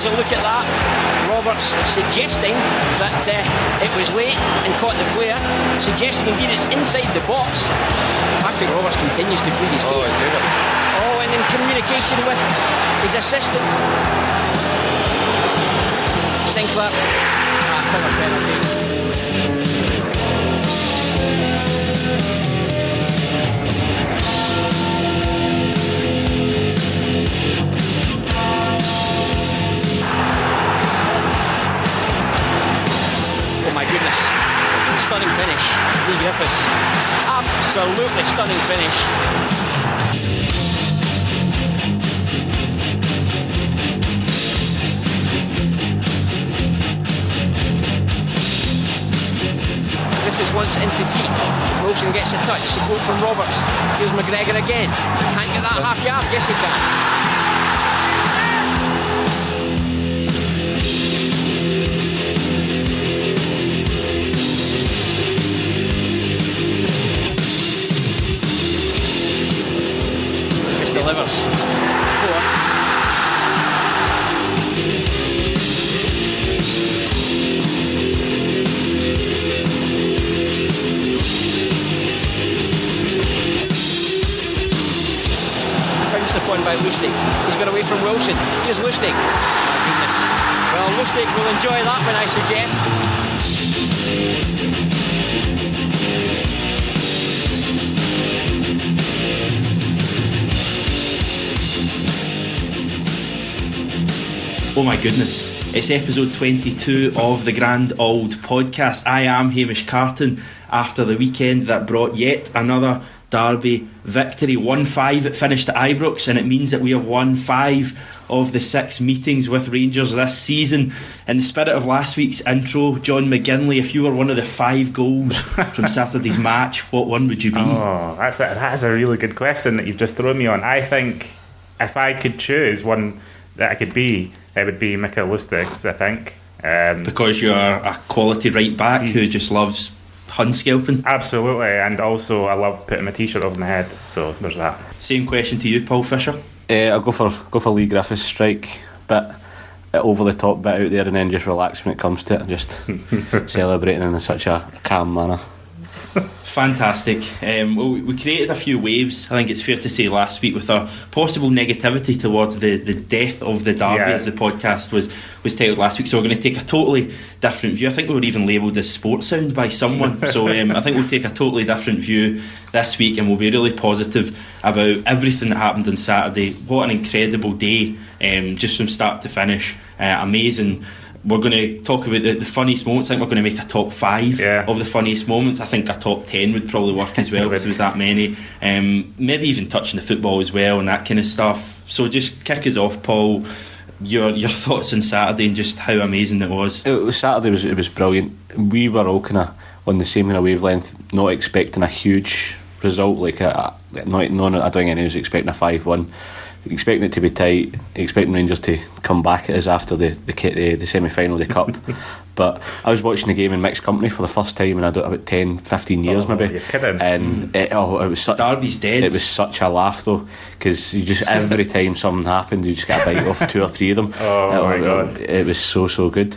slides in. The referee has a look at that. Roberts suggesting that uh, it was late and caught the player, suggesting indeed it's inside the box. Patrick Roberts continues to plead his Oh, case. I. Oh, and in communication with his assistant. Sinclair. Ah, clever penalty. My goodness. Stunning finish. Leigh Griffiths. Absolutely stunning finish. Griffiths once into feet. Wilson gets a touch. Support from Roberts. Here's McGregor again. Can't get that half yard. Yes, he can. Lustig. My goodness. Well, Lustig will enjoy that one, I suggest. Oh my goodness. It's episode 22 of the Grand Auld Podcast. I am Hamish Carton after the weekend that brought yet another Derby victory. 1 5 it finished at Ibrox, and it means that we have won five of the six meetings with Rangers this season. In the spirit of last week's intro, John McGinley, if you were one of the five goals from Saturday's match, what one would you be? Oh, that's a, that's a really good question that you've just thrown me on. I think if I could choose one that I could be, it would be Mikael Lustig's, I think. Um, Because you're a quality right back who just loves hun scalping. absolutely, and also I love putting my t-shirt over my head, so there's that. Same question to you, Paul Fisher. Uh, I'll go for go for Leigh Griffiths strike bit uh, over the top bit out there and then just relax when it comes to it and just celebrating in such a calm manner. Fantastic. Um, well, we created a few waves, I think it's fair to say, last week with our possible negativity towards the, the death of the derby, Yeah. as the podcast was, was titled last week. So we're going to take a totally different view. I think we were even labelled as sports sound by someone. so um, I think we'll take a totally different view this week and we'll be really positive about everything that happened on Saturday. What an incredible day, um, just from start to finish. Uh, amazing. We're going to talk about the, the funniest moments. I think we're going to make a top five Yeah. of the funniest moments. I think a top 10 would probably work as well because there was that many. Um, maybe even touching the football as well and that kind of stuff. So just kick us off, Paul. Your your thoughts on Saturday and just how amazing it was. It was Saturday was it was brilliant. We were all kind of on the same kind of wavelength, not expecting a huge result like a, not no, I don't think anyone was expecting a five one. Expecting it to be tight, expecting Rangers to come back at us after the the, the, the semi final of the cup. but I was watching the game in mixed company for the first time in about about 10, 15 years Oh, maybe. you're kidding. And it, oh, it was such Derby's dead. It was such a laugh though, because you just every time something happened, you just got a bite off two or three of them. Oh, it, my it- God. It, was so so good,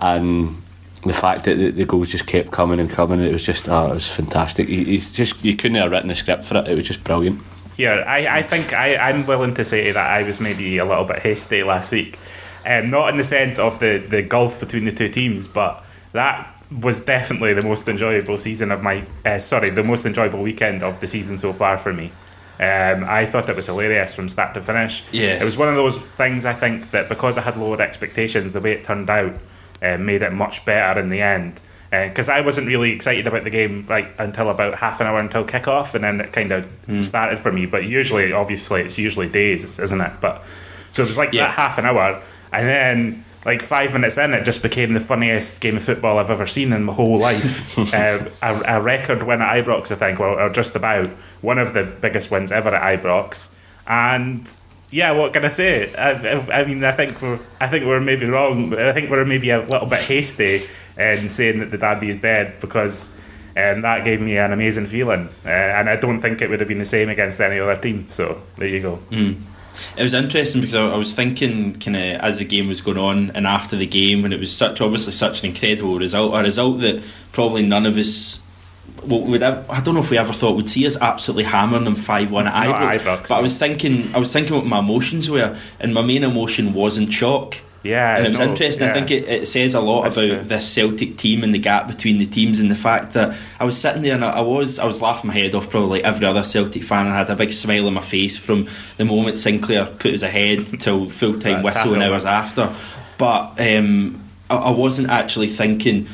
and the fact that the, the goals just kept coming and coming, it was just oh, it was fantastic. You, you just you couldn't have written a script for it. It was just brilliant. Here, I, I think I, I'm willing to say that I was maybe a little bit hasty last week. Um, not in the sense of the, the gulf between the two teams, but that was definitely the most enjoyable season of my. Uh, sorry, the most enjoyable weekend of the season so far for me. Um, I thought it was hilarious from start to finish. Yeah. It was one of those things I think that because I had lowered expectations, the way it turned out uh, made it much better in the end. Because I wasn't really excited about the game like until about half an hour until kickoff, and then it kind of started for me. But usually, obviously, it's usually days, isn't it? But so it was like Yeah. that half an hour, and then like five minutes in, it just became the funniest game of football I've ever seen in my whole life. um, a, a record win at Ibrox, I think, well, or just about one of the biggest wins ever at Ibrox, and yeah, what can I say? I, I, I mean, I think we're, I think we're maybe wrong. I think we're maybe a little bit hasty in saying that the daddy is dead because um, that gave me an amazing feeling, uh, and I don't think it would have been the same against any other team. So there you go. It was interesting because I, I was thinking, kind of, as the game was going on, and after the game, when it was such obviously such an incredible result, a result that probably none of us. Would I, don't know if we ever thought we'd see us absolutely hammering them five one at Not Ibrox, at Ibrox, but I was thinking, I was thinking what my emotions were, and my main emotion wasn't shock. Yeah, and it was no, interesting. I think it, it says a lot That's about true. this Celtic team and the gap between the teams, and the fact that I was sitting there and I, I was I was laughing my head off, probably like every other Celtic fan, and I had a big smile on my face from the moment Sinclair put us ahead till full time whistle and hours after. But um, I, I wasn't actually thinking.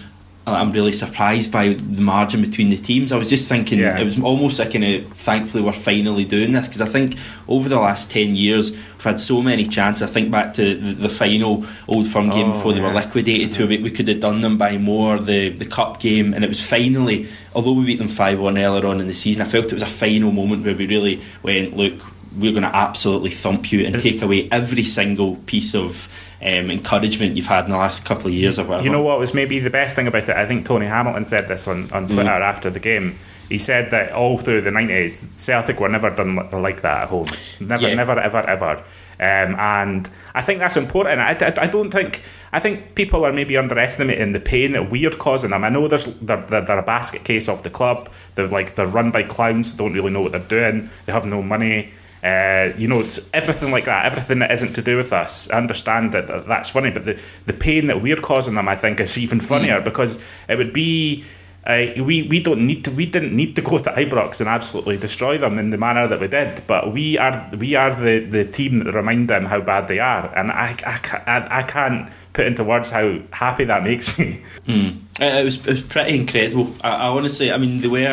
"Oh, I'm really surprised by the margin between the teams. I was just thinking Yeah. it was almost like kind of thankfully we're finally doing this because I think over the last 10 years we've had so many chances. I think back to the, the final Old Firm game Oh, before they were yeah. liquidated to mm-hmm. bit. We could have done them by more. The, the cup game, and it was finally, although we beat them 5 1 earlier on in the season, I felt it was a final moment where we really went, look, we're going to absolutely thump you and take away every single piece of. Um, encouragement you've had in the last couple of years or whatever. You know what was maybe the best thing about it? I think Tony Hamilton said this on, on Twitter after the game. He said that all through the 90s, Celtic were never done like that at home. Never, Yeah. never, ever, ever. Um, and I think that's important. I, I, I don't think. I think people are maybe underestimating the pain that we're causing them. I know there's they're, they're, they're a basket case of the club. They're like they're run by clowns. Don't really know what they're doing. They have no money. Uh, you know, it's everything like that. Everything that isn't to do with us. I understand that that- that's funny, but the the pain that we're causing them, I think, is even funnier because it would be. Uh, we we don't need to we didn't need to go to Ibrox and absolutely destroy them in the manner that we did, but we are we are the, the team that remind them how bad they are, and I I, I, I can't put into words how happy that makes me. It, it was it was pretty incredible. I, I honestly, I mean, the way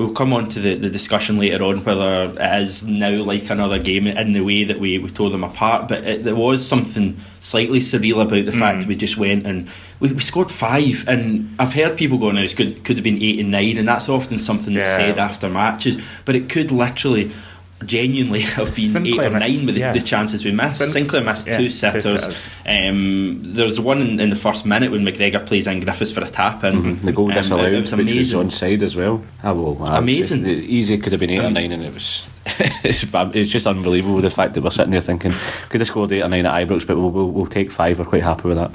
we'll come on to the, the discussion later on whether it is now like another game in the way that we, we tore them apart. But it, there was something slightly surreal about the fact mm. that we just went and we, we scored five. And I've heard people going, oh, "It could could have been eight and nine," and that's often something that's Yeah. said after matches. But it could literally. Genuinely have been Sinclair eight or missed- nine with the, yeah. the chances we missed. Sin- Sinclair missed yeah, two two sitters. sitters. Um, there's one in, in the first minute when McGregor plays in Griffiths for a tap and Mm-hmm. The goal Um, disallowed, it was which was onside as well. Ah, well, ah, Amazing. It easy could have been eight or nine, and it was. it's, it's just unbelievable the fact that we're sitting there thinking could have scored eight or nine at Ibrox, but we'll, we'll, we'll take five. We're quite happy with that.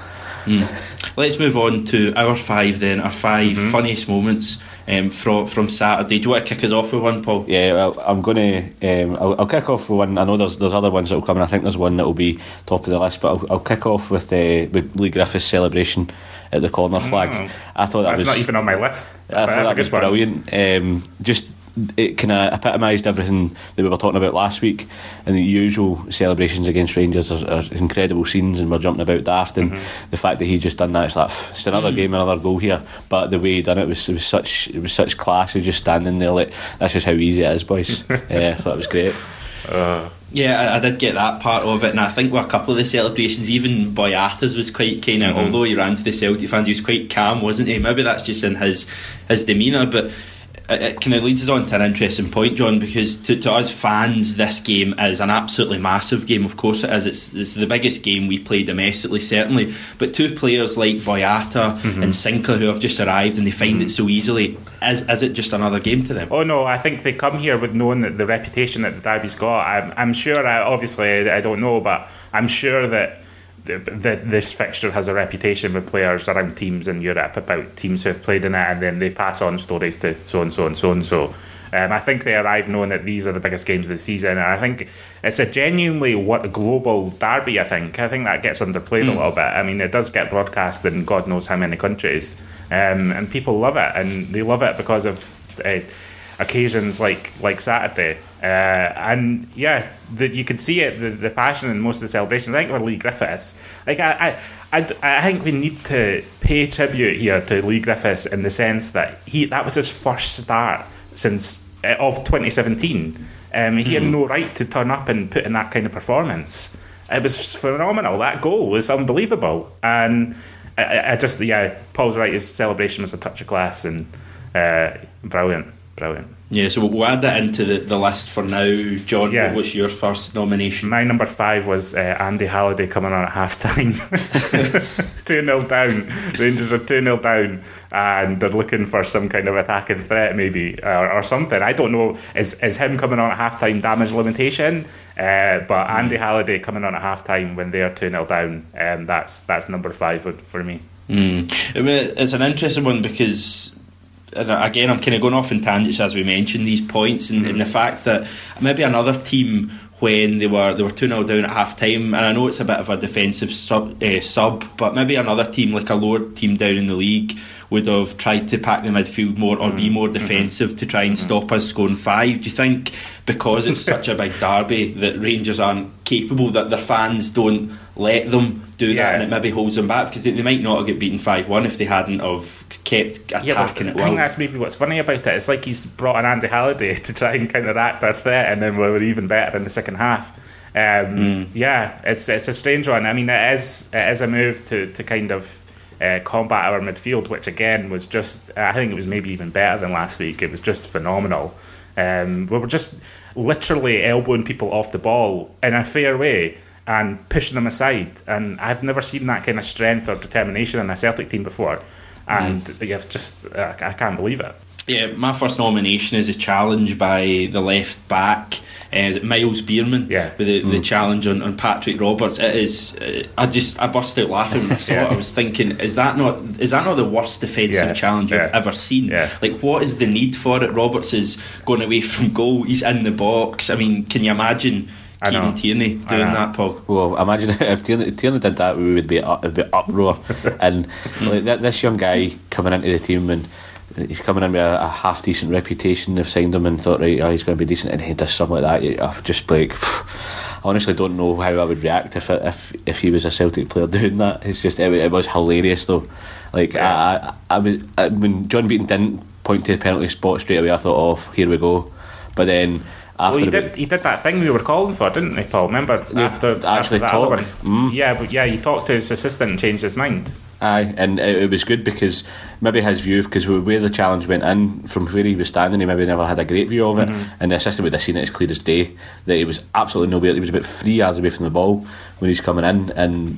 Let's move on to our five then. Our 5 Mm-hmm. funniest moments um, from from Saturday. Do you want to kick us off with one, Paul? Yeah, well, I'm going to. Um, I'll, I'll kick off with one. I know there's there's other ones that will come, and I think there's one that will be top of the list. But I'll, I'll kick off with uh, with Leigh Griffiths' celebration at the corner flag. I thought that That's was not even on my list. I thought that's that was brilliant. Um, just it kind of epitomised everything that we were talking about last week. And the usual celebrations against Rangers are, are incredible scenes, and we're jumping about daft. And Mm-hmm. the fact that he just done that, it's like it's another mm-hmm. game, another goal here. But the way he done it was, it was such it was such class. He was just standing there like that's just how easy it is, boys. yeah, I thought it was great. Uh, yeah, I, I did get that part of it, and I think with a couple of the celebrations, even Boyatas was quite kind of. Mm-hmm. Although he ran to the Celtic fans, he was quite calm, wasn't he? Maybe that's just in his his demeanour, but. It, it kind of leads us on to an interesting point, John, because to, to us fans, this game is an absolutely massive game. Of course, it is. It's, it's the biggest game we play domestically, certainly. But two players like Boyata mm-hmm. and Sinclair, who have just arrived and they find it mm-hmm. so easily, is, is it just another game to them? Oh no, I think they come here with knowing that the reputation that the Derby's got. I'm, I'm sure. I, obviously, I don't know, but I'm sure that the, this fixture has a reputation with players around teams in Europe about teams who have played in it, and then they pass on stories to so and so and so and so. Um, I think they arrive knowing that these are the biggest games of the season, and I think it's a genuinely what global derby. I think I think that gets underplayed a little bit. I mean, it does get broadcast in God knows how many countries, um, and people love it, and they love it because of. Uh, occasions like like Saturday, uh, and yeah, the, you could see it the, the passion in most of the celebrations. I think with Leigh Griffiths, like I, I, I, I think we need to pay tribute here to Leigh Griffiths in the sense that he that was his first start since uh, of 2017. Um, he had no right to turn up and put in that kind of performance. It was phenomenal. That goal was unbelievable, and I, I- I just yeah, Paul's right. His celebration was a touch of class and uh, brilliant. Brilliant. Yeah, so we'll add that into the, the list for now. John, Yeah. what was your first nomination? My number five was uh, Andy Halliday coming on at half time. 2 0 down. Rangers are 2 0 down and they're looking for some kind of attacking threat, maybe, or, or something. I don't know. Is, is him coming on at half time damage limitation? Uh, but Andy Halliday coming on at half time when they are 2 0 down, um, that's, that's number five for- me. Mm. I mean, it's an interesting one because, and uh, again, I'm kind of going off in tangents as we mentioned these points, and, and the fact that maybe another team when they were they were two 0 down at half time, and I know it's a bit of a defensive sub, uh, sub, but maybe another team like a lower team down in the league would have tried to pack the midfield more or be mm-hmm. more mm-hmm. defensive to try and mm-hmm. stop us scoring five. Do you think because it's such a big derby that Rangers aren't capable that their fans don't let them do that and it maybe holds them back because they, they might not have get beaten 5-1 if they hadn't have kept Yeah, but attacking I it think that's maybe what's funny about it. It's like he's brought in Andy Halliday to try and counteract our threat, and then we were even better in the second half. Um, Yeah, it's it's a strange one. I mean, it is it is a move to to kind of. Uh, combat our midfield, which again was just, I think it was maybe even better than last week. It was just phenomenal. Um, we were just literally elbowing people off the ball in a fair way and pushing them aside. And I've never seen that kind of strength or determination in a Celtic team before. And you've just, uh, I can't believe it. Yeah, my first nomination is a challenge by the left back. Uh, is it Myles Beerman Yeah. with the, the challenge on, on Patrick Roberts? It is. Uh, I just I burst out laughing when I saw Yeah. it. I was thinking, is that not is that not the worst defensive Yeah. challenge you've ever seen? Yeah. Like, what is the need for it? Roberts is going away from goal. He's in the box. I mean, can you imagine I know. Kieran Tierney doing that, Paul? Well, imagine if Tierney, Tierney did that, we would be up, it'd be uproar. and like this young guy coming into the team and he's coming in with a, a half decent reputation. They've signed him and thought, right, oh, he's going to be decent, and he does something like that. I've oh, just like, I honestly don't know how I would react if if if he was a Celtic player doing that. It's just it, it was hilarious though. Like I, I, I, was, I when John Beaton didn't point to the penalty spot straight away, I thought, oh, here we go. But then after Well, he did. He did that thing we were calling for, didn't he, Paul? Remember Yeah, after actually after that talk. Mm. Yeah, but yeah, he talked to his assistant and changed his mind. Aye, and it, it was good because maybe his view, because where the challenge went in from where he was standing, he maybe never had a great view of it. And the assistant would have seen it as clear as day that he was absolutely nowhere. He was about three yards away from the ball when he's coming in, and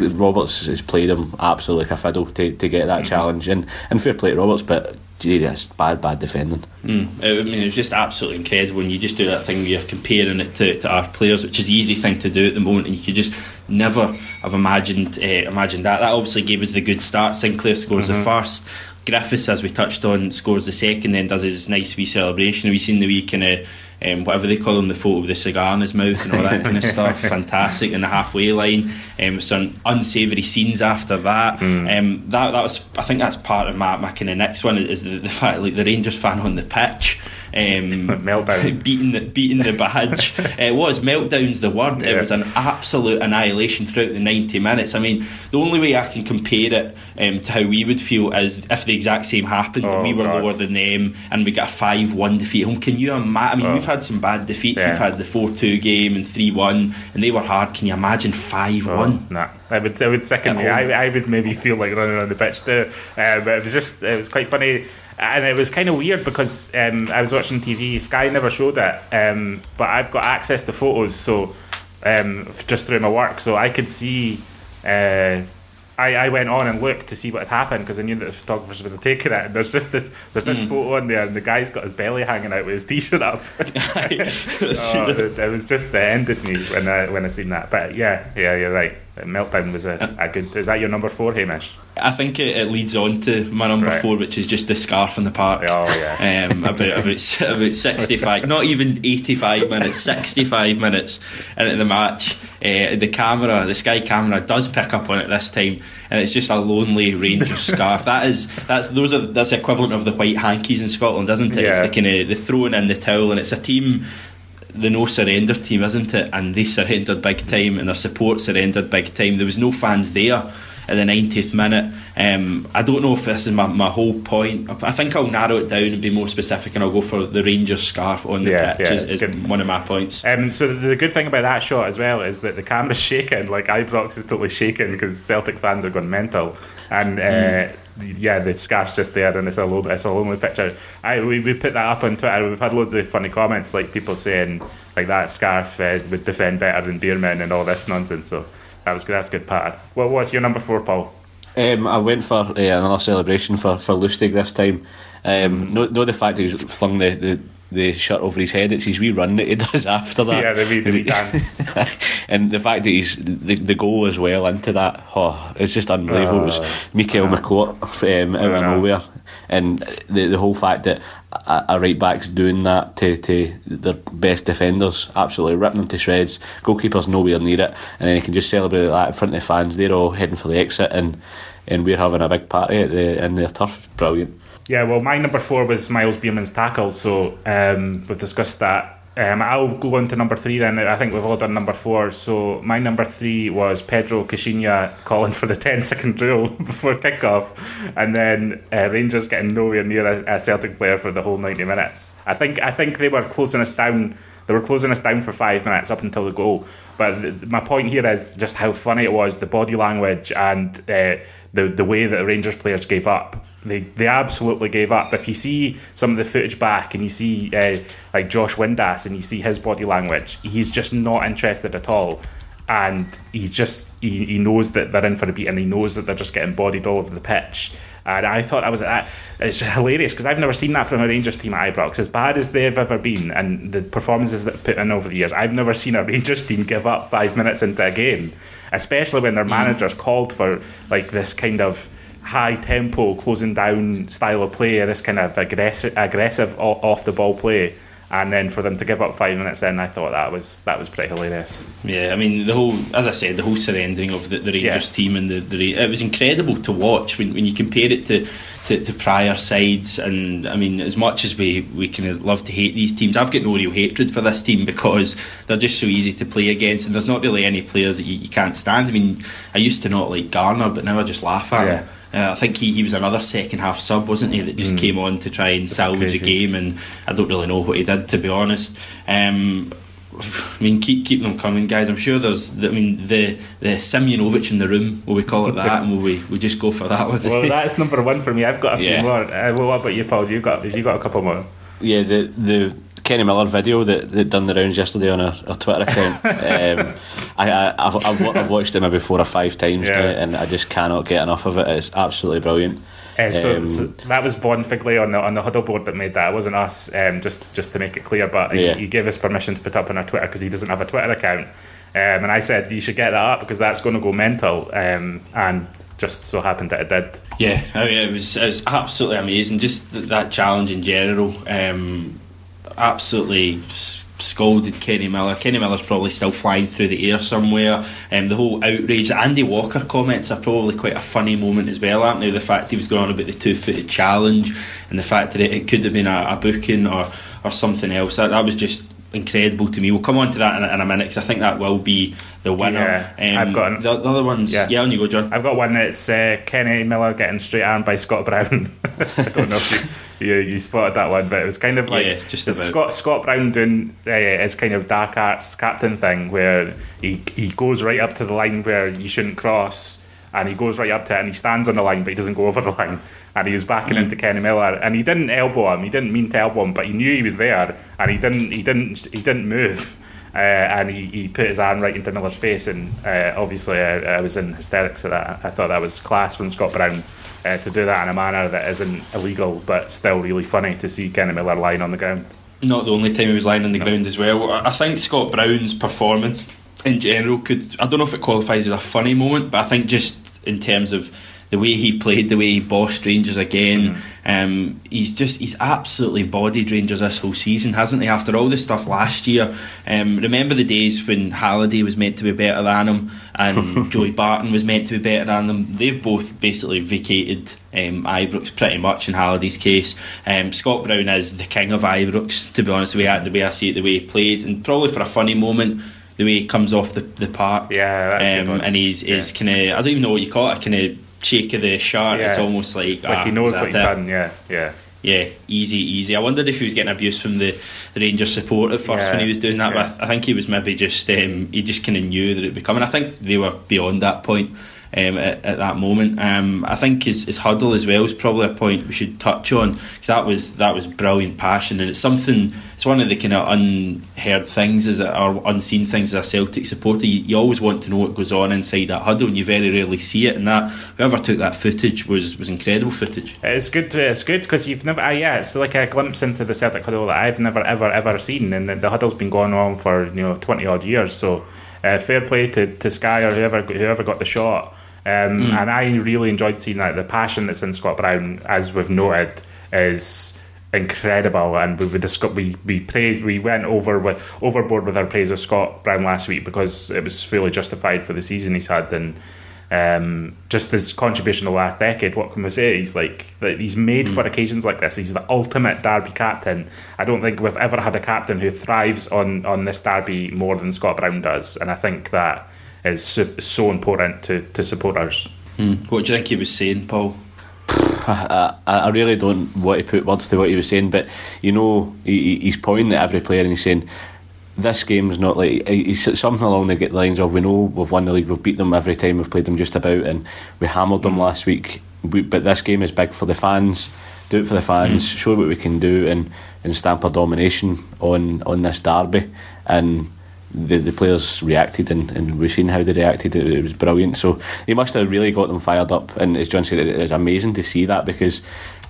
Roberts has played him absolutely like a fiddle to, to get that challenge. And, and fair play to Roberts, but gee, that's bad, bad defending. Mm. I mean, it was just absolutely incredible when you just do that thing where you're comparing it to, to our players, which is the easy thing to do at the moment, and you could just never have imagined uh, imagined that. That obviously gave us the good start. Sinclair scores the first. Griffiths, as we touched on, scores the second, then does his nice wee celebration. We've seen the wee kind of um, whatever they call him, the photo with the cigar in his mouth and all that kind of stuff. Fantastic in the halfway line. Um, some unsavoury scenes after that. Um, that that was, I think, that's part of my, my kind of next one is the, the fact like the Rangers fan on the pitch. Um, Meltdown. beating the beating the badge. it was meltdown's the word. It was an absolute annihilation throughout the ninety minutes. I mean, the only way I can compare it um, to how we would feel is if the exact same happened. Oh, we were God. lower than them, and we got a five-one defeat home. Can you imagine? I mean, Oh. we've had some bad defeats. Yeah. We've had the four-two game and three-one, and they were hard. Can you imagine five-one? Oh, nah, I would, I would second. I, I would maybe feel like running on the pitch too. Uh, but it was just, it was quite funny, and it was kind of weird because um, I was watching TV. Sky never showed it, um, but I've got access to photos, so um, just through my work, so I could see. Uh, I, I went on and looked to see what had happened because I knew that the photographers would have taken it. And there's just this there's this photo on there, and the guy's got his belly hanging out with his t-shirt up. oh, it, was just uh, ended me when I when I seen that. But yeah, yeah, you're right. Meltdown was a, a good. Is that your number four, Hamish? I think it, it leads on to my number Right. four, which is just the scarf in the park. Oh yeah. um, about about about sixty five, not even eighty five minutes, sixty five minutes into the match. Uh, the camera, the Sky camera, does pick up on it this time, and it's just a lonely Rangers scarf. That is that's those are that's the equivalent of the white hankies in Scotland, isn't it? Yeah. It's the kind of the throwing in the towel, and it's a team. The no surrender team, isn't it? And they surrendered big time, and their support surrendered big time. There was no fans there at the 90th minute. Um, I don't know if this is my, my whole point. I think I'll narrow it down and be more specific, and I'll go for the Rangers scarf on the Yeah, pitch. yeah, is, it's is one of my points. Um, so the good thing about that shot as well is that the camera's shaking. Like Ibrox is totally shaking because Celtic fans are going mental, and uh, yeah, the scarf's just there, and it's a lonely, it's a lonely picture. I we, we put that up on Twitter. We've had loads of funny comments, like people saying like that scarf uh, would defend better than Beerman and all this nonsense. So that was that's good pattern. What was your number four, Paul? Um, I went for uh, another celebration for for Lustig this time. Um, no, no, the fact that he's flung the, the, the shirt over his head. It's his wee run that he does after that. Yeah, the wee, the wee dance. and the fact that he's the, the goal as well into that. Oh, it's just unbelievable. it was Mikael uh, McCourt um, out of nowhere, and the the whole fact that a, a right back's doing that to to their best defenders, absolutely ripping them to shreds. Goalkeeper's nowhere near it, and then he can just celebrate that in front of the fans. They're all heading for the exit, and and we're having a big party at the, in their turf. Brilliant. Yeah, well, my number four was Myles Beerman's tackle, so um, we've discussed that. Um, I'll go on to number three then. I think we've all done number four. So my number three was Pedro Caixinha calling for the 10 second drill before kickoff, and then uh, Rangers getting nowhere near a, a, Celtic player for the whole 90 minutes. I think I think they were closing us down. They were closing us down for five minutes up until the goal. But th- my point here is just how funny it was, the body language and uh, the the way that the Rangers players gave up they they absolutely gave up. If you see some of the footage back and you see uh, like Josh Windass and you see his body language, he's just not interested at all. And he's just he, he knows that they're in for a beat and he knows that they're just getting bodied all over the pitch. And I thought that was that. It's hilarious because I've never seen that from a Rangers team at Ibrox. As bad as they've ever been, and the performances that put in over the years, I've never seen a Rangers team give up five minutes into a game, especially when their mm. managers called for like this kind of high tempo, closing down style of play, this kind of aggressive, aggressive off the ball play, and then for them to give up five minutes in, I thought that was that was pretty hilarious. Yeah, I mean the whole, as I said, the whole surrendering of the, the Rangers yeah. team and the, the it was incredible to watch when, when you compare it to, to, to prior sides. And I mean, as much as we we kind of love to hate these teams, I've got no real hatred for this team because they're just so easy to play against, and there's not really any players that you, you can't stand. I mean, I used to not like Garner, but now I just laugh at yeah. him. Uh, I think he, he was another second half sub, wasn't he, that just mm. came on to try and That's salvage crazy. a game, and I don't really know what he did to be honest. Um, I mean, keep keep them coming, guys. I'm sure there's. I mean, the the Simunovic in the room. Will we call it that? and will we we just go for that one? well, that's number one for me. I've got a few yeah. more. Uh, well, what about you, Paul? You got? Have you got a couple more? Yeah, the the Kenny Miller video that, that done the rounds yesterday on our, our Twitter account. um, I, I, have I've, I've watched it maybe four or five times yeah. now, and I just cannot get enough of it. It's absolutely brilliant. Uh, so, um, so, that was Bon Figley on the on the huddle board that made that. It wasn't us. Um, just just to make it clear, but yeah. he, he, gave us permission to put up on our Twitter because he doesn't have a Twitter account. Um, and I said you should get that up because that's going to go mental. Um, and just so happened that it did. Yeah, I mean, it was it was absolutely amazing. Just that challenge in general. Um, absolutely scolded Kenny Miller. Kenny Miller's probably still flying through the air somewhere. Um, the whole outrage, Andy Walker comments are probably quite a funny moment as well, aren't they? The fact he was going on about the two footed challenge and the fact that it, it could have been a, a, booking or, or something else. That, that was just incredible to me. We'll come on to that in, in a minute because I think that will be the winner. Yeah, um, I've got an, the, the, other ones. Yeah. yeah, on you go, John. I've got one that's uh, Kenny Miller getting straight armed by Scott Brown. I don't know if you, you, you, spotted that one, but it was kind of like yeah, just Scott Scott Brown doing uh, his kind of dark arts captain thing where he he goes right up to the line where you shouldn't cross. And he goes right up to it and he stands on the line, but he doesn't go over the line and he was backing mm. into Kenny Miller, and he didn't elbow him. He didn't mean to elbow him, but he knew he was there, and he didn't. He didn't. He didn't move. Uh, and he, he put his arm right into Miller's face, and uh, obviously I, I, was in hysterics at that. I thought that was class from Scott Brown uh, to do that in a manner that isn't illegal, but still really funny to see Kenny Miller lying on the ground. Not the only time he was lying on the no. ground as well. I think Scott Brown's performance in general could. I don't know if it qualifies as a funny moment, but I think just in terms of the way he played, the way he bossed Rangers again. Mm-hmm. Um, he's just he's absolutely bodied Rangers this whole season, hasn't he? After all this stuff last year, um, remember the days when Halliday was meant to be better than him and Joey Barton was meant to be better than them. They've both basically vacated um, Ibrox pretty much in Halliday's case. Um, Scott Brown is the king of Ibrox, to be honest. The way I, the way I see it, the way he played, and probably for a funny moment the way he comes off the, the park. Yeah, um, and he's, he's yeah. kind of I don't even know what you call it, kind of shake of the shirt. Yeah. It's almost like, it's like ah, he knows what he's done. Yeah, yeah. Yeah, easy, easy. I wondered if he was getting abuse from the, the Rangers support at first yeah, when he was doing that. Yeah. But I think he was maybe just um, he just kind of knew that it'd be coming. I think they were beyond that point. Um, at, at, that moment. Um, I think his, his huddle as well is probably a point we should touch on because that was that was brilliant passion and it's something. It's one of the kind of unheard things a, or unseen things as a Celtic supporter. You, you, always want to know what goes on inside that huddle, and you very rarely see it. And that whoever took that footage was was incredible footage. It's good. It's good because you've never. Uh, yeah, it's like a glimpse into the Celtic huddle that I've never ever ever seen, and the, the huddle's been going on for you know twenty odd years. So uh, fair play to, to Sky or whoever whoever got the shot. Um, mm. And I really enjoyed seeing that. The passion that's in Scott Brown, as we've noted, is incredible. And we we we praised we went over with overboard with our praise of Scott Brown last week because it was fully justified for the season he's had and. Um, just his contribution the last decade, what can we say? He's like he's made mm. for occasions like this. He's the ultimate derby captain. I don't think we've ever had a captain who thrives on on this derby more than Scott Brown does, and I think that is so, so important to, to supporters. Mm. What do you think he was saying, Paul? I, I really don't want to put words to what he was saying, but you know, he, he's pointing at every player and he's saying, this game's not like he's something along the lines of we know we've won the league, we've beat them every time we've played them just about, and we hammered them last week. We, but this game is big for the fans. Do it for the fans. Mm. Show what we can do, and, and stamp our domination on on this derby. And the, the players reacted and, and we've seen how they reacted. It, it, was brilliant. So he must have really got them fired up. And as John said, it, it's amazing to see that because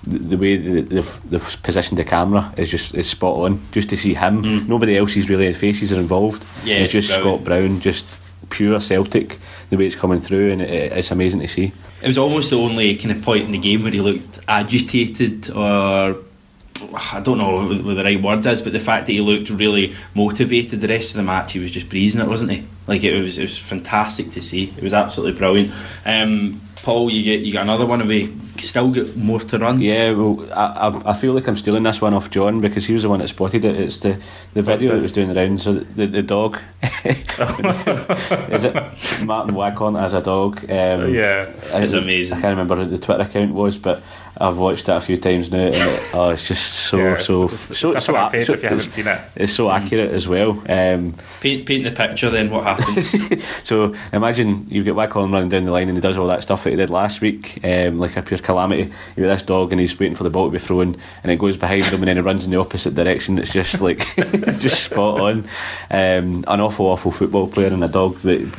the, the way they've, positioned the camera is just is spot on. Just to see him, mm. nobody else's really faces are involved. Yeah, it's, it's just brilliant. Scott Brown, just pure Celtic. The way it's coming through, and it, it's amazing to see. It was almost the only kind of point in the game where he looked agitated or I don't know what the right word is, but the fact that he looked really motivated the rest of the match, he was just breezing it, wasn't he? Like it was, it was fantastic to see. It was absolutely brilliant. Um, Paul, you get you got another one. We still got more to run. Yeah, well, I, I feel like I'm stealing this one off John because he was the one that spotted it. It's the, the video that was doing the rounds. So the the dog is it Martin Waghorn as a dog? Um, yeah, it's amazing. I can't remember what the Twitter account was, but I've watched it a few times now, and it, oh, it's just so yeah, so it's, it's, so it's so, so, if you haven't seen it. It's so accurate as well. Um, paint paint the picture. Then what happens? so imagine you get Waghorn running down the line, and he does all that stuff that he did last week, um, like a pure calamity. You got this dog, and he's waiting for the ball to be thrown, and it goes behind him, and then he runs in the opposite direction. It's just like just spot on. Um, an awful, awful football player, and a dog that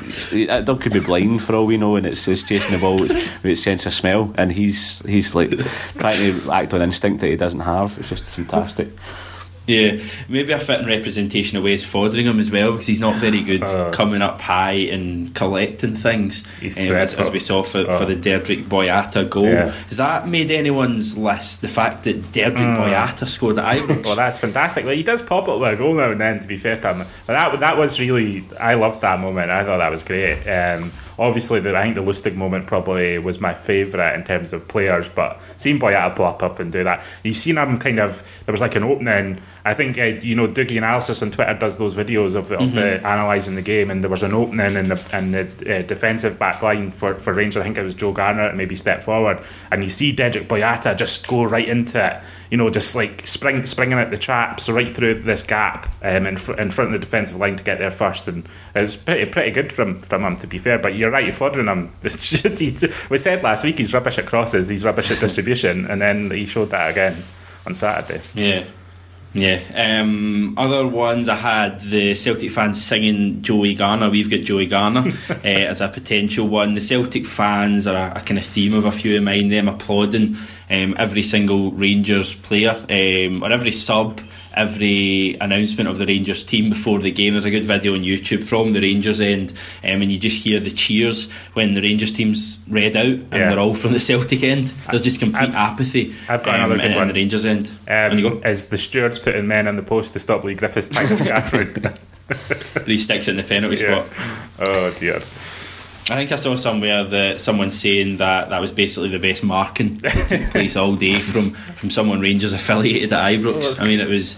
that dog could be blind for all we know, and it's, it's chasing the ball with its sense of smell, and he's he's like trying to act on instinct that he doesn't have. It's just fantastic. Yeah, maybe a fitting representation of Wes Foderingham as well because he's not very good uh, coming up high and collecting things. Um, as, as, we saw for, uh, for the Dedryck Boyata goal. Yeah. Has that made anyone's list? The fact that Dedryck mm. Boyata scored at Ibrox? well, that's fantastic. Like, he does pop up with a goal now and then, to be fair to him. But that, that was really, I loved that moment. I thought that was great. Um, obviously, the, I think the Lustig moment probably was my favourite in terms of players, but seeing Boyata pop up and do that, you've seen him kind of, there was like an opening. I think, uh, you know, Doogie Analysis on Twitter does those videos of, of mm-hmm. the analysing the game, and there was an opening in the, in the uh, defensive back line for, for Rangers. I think it was Joe Garner, maybe step forward, and you see Dedryck Boyata just go right into it you know, just like spring, springing at the traps right through this gap um, in, fr- in front of the defensive line to get there first. And it was pretty pretty good from, from him, to be fair. But you're right, you're flattering him. we said last week he's rubbish at crosses, he's rubbish at distribution, and then he showed that again on Saturday. Yeah. Yeah. Um, other ones I had the Celtic fans singing Joey Garner. We've got Joey Garner uh, as a potential one. The Celtic fans are a, a, kind of theme of a few of mine. Them applauding um, every single Rangers player um, or every sub every announcement of the Rangers team before the game. There's a good video on YouTube from the Rangers end, um, and you just hear the cheers when the Rangers team's read out, and yeah. they're all from the Celtic end. There's just complete I've, apathy. I've got um, another good one. the Rangers end. Um, you go. Is the stewards putting men on the post to stop Leigh Griffiths tying a scaffold? he sticks it in the penalty yeah. spot. Oh dear. I think I saw somewhere that someone saying that that was basically the best marking that took place all day from, from someone Rangers affiliated at Ibrox. I mean, it was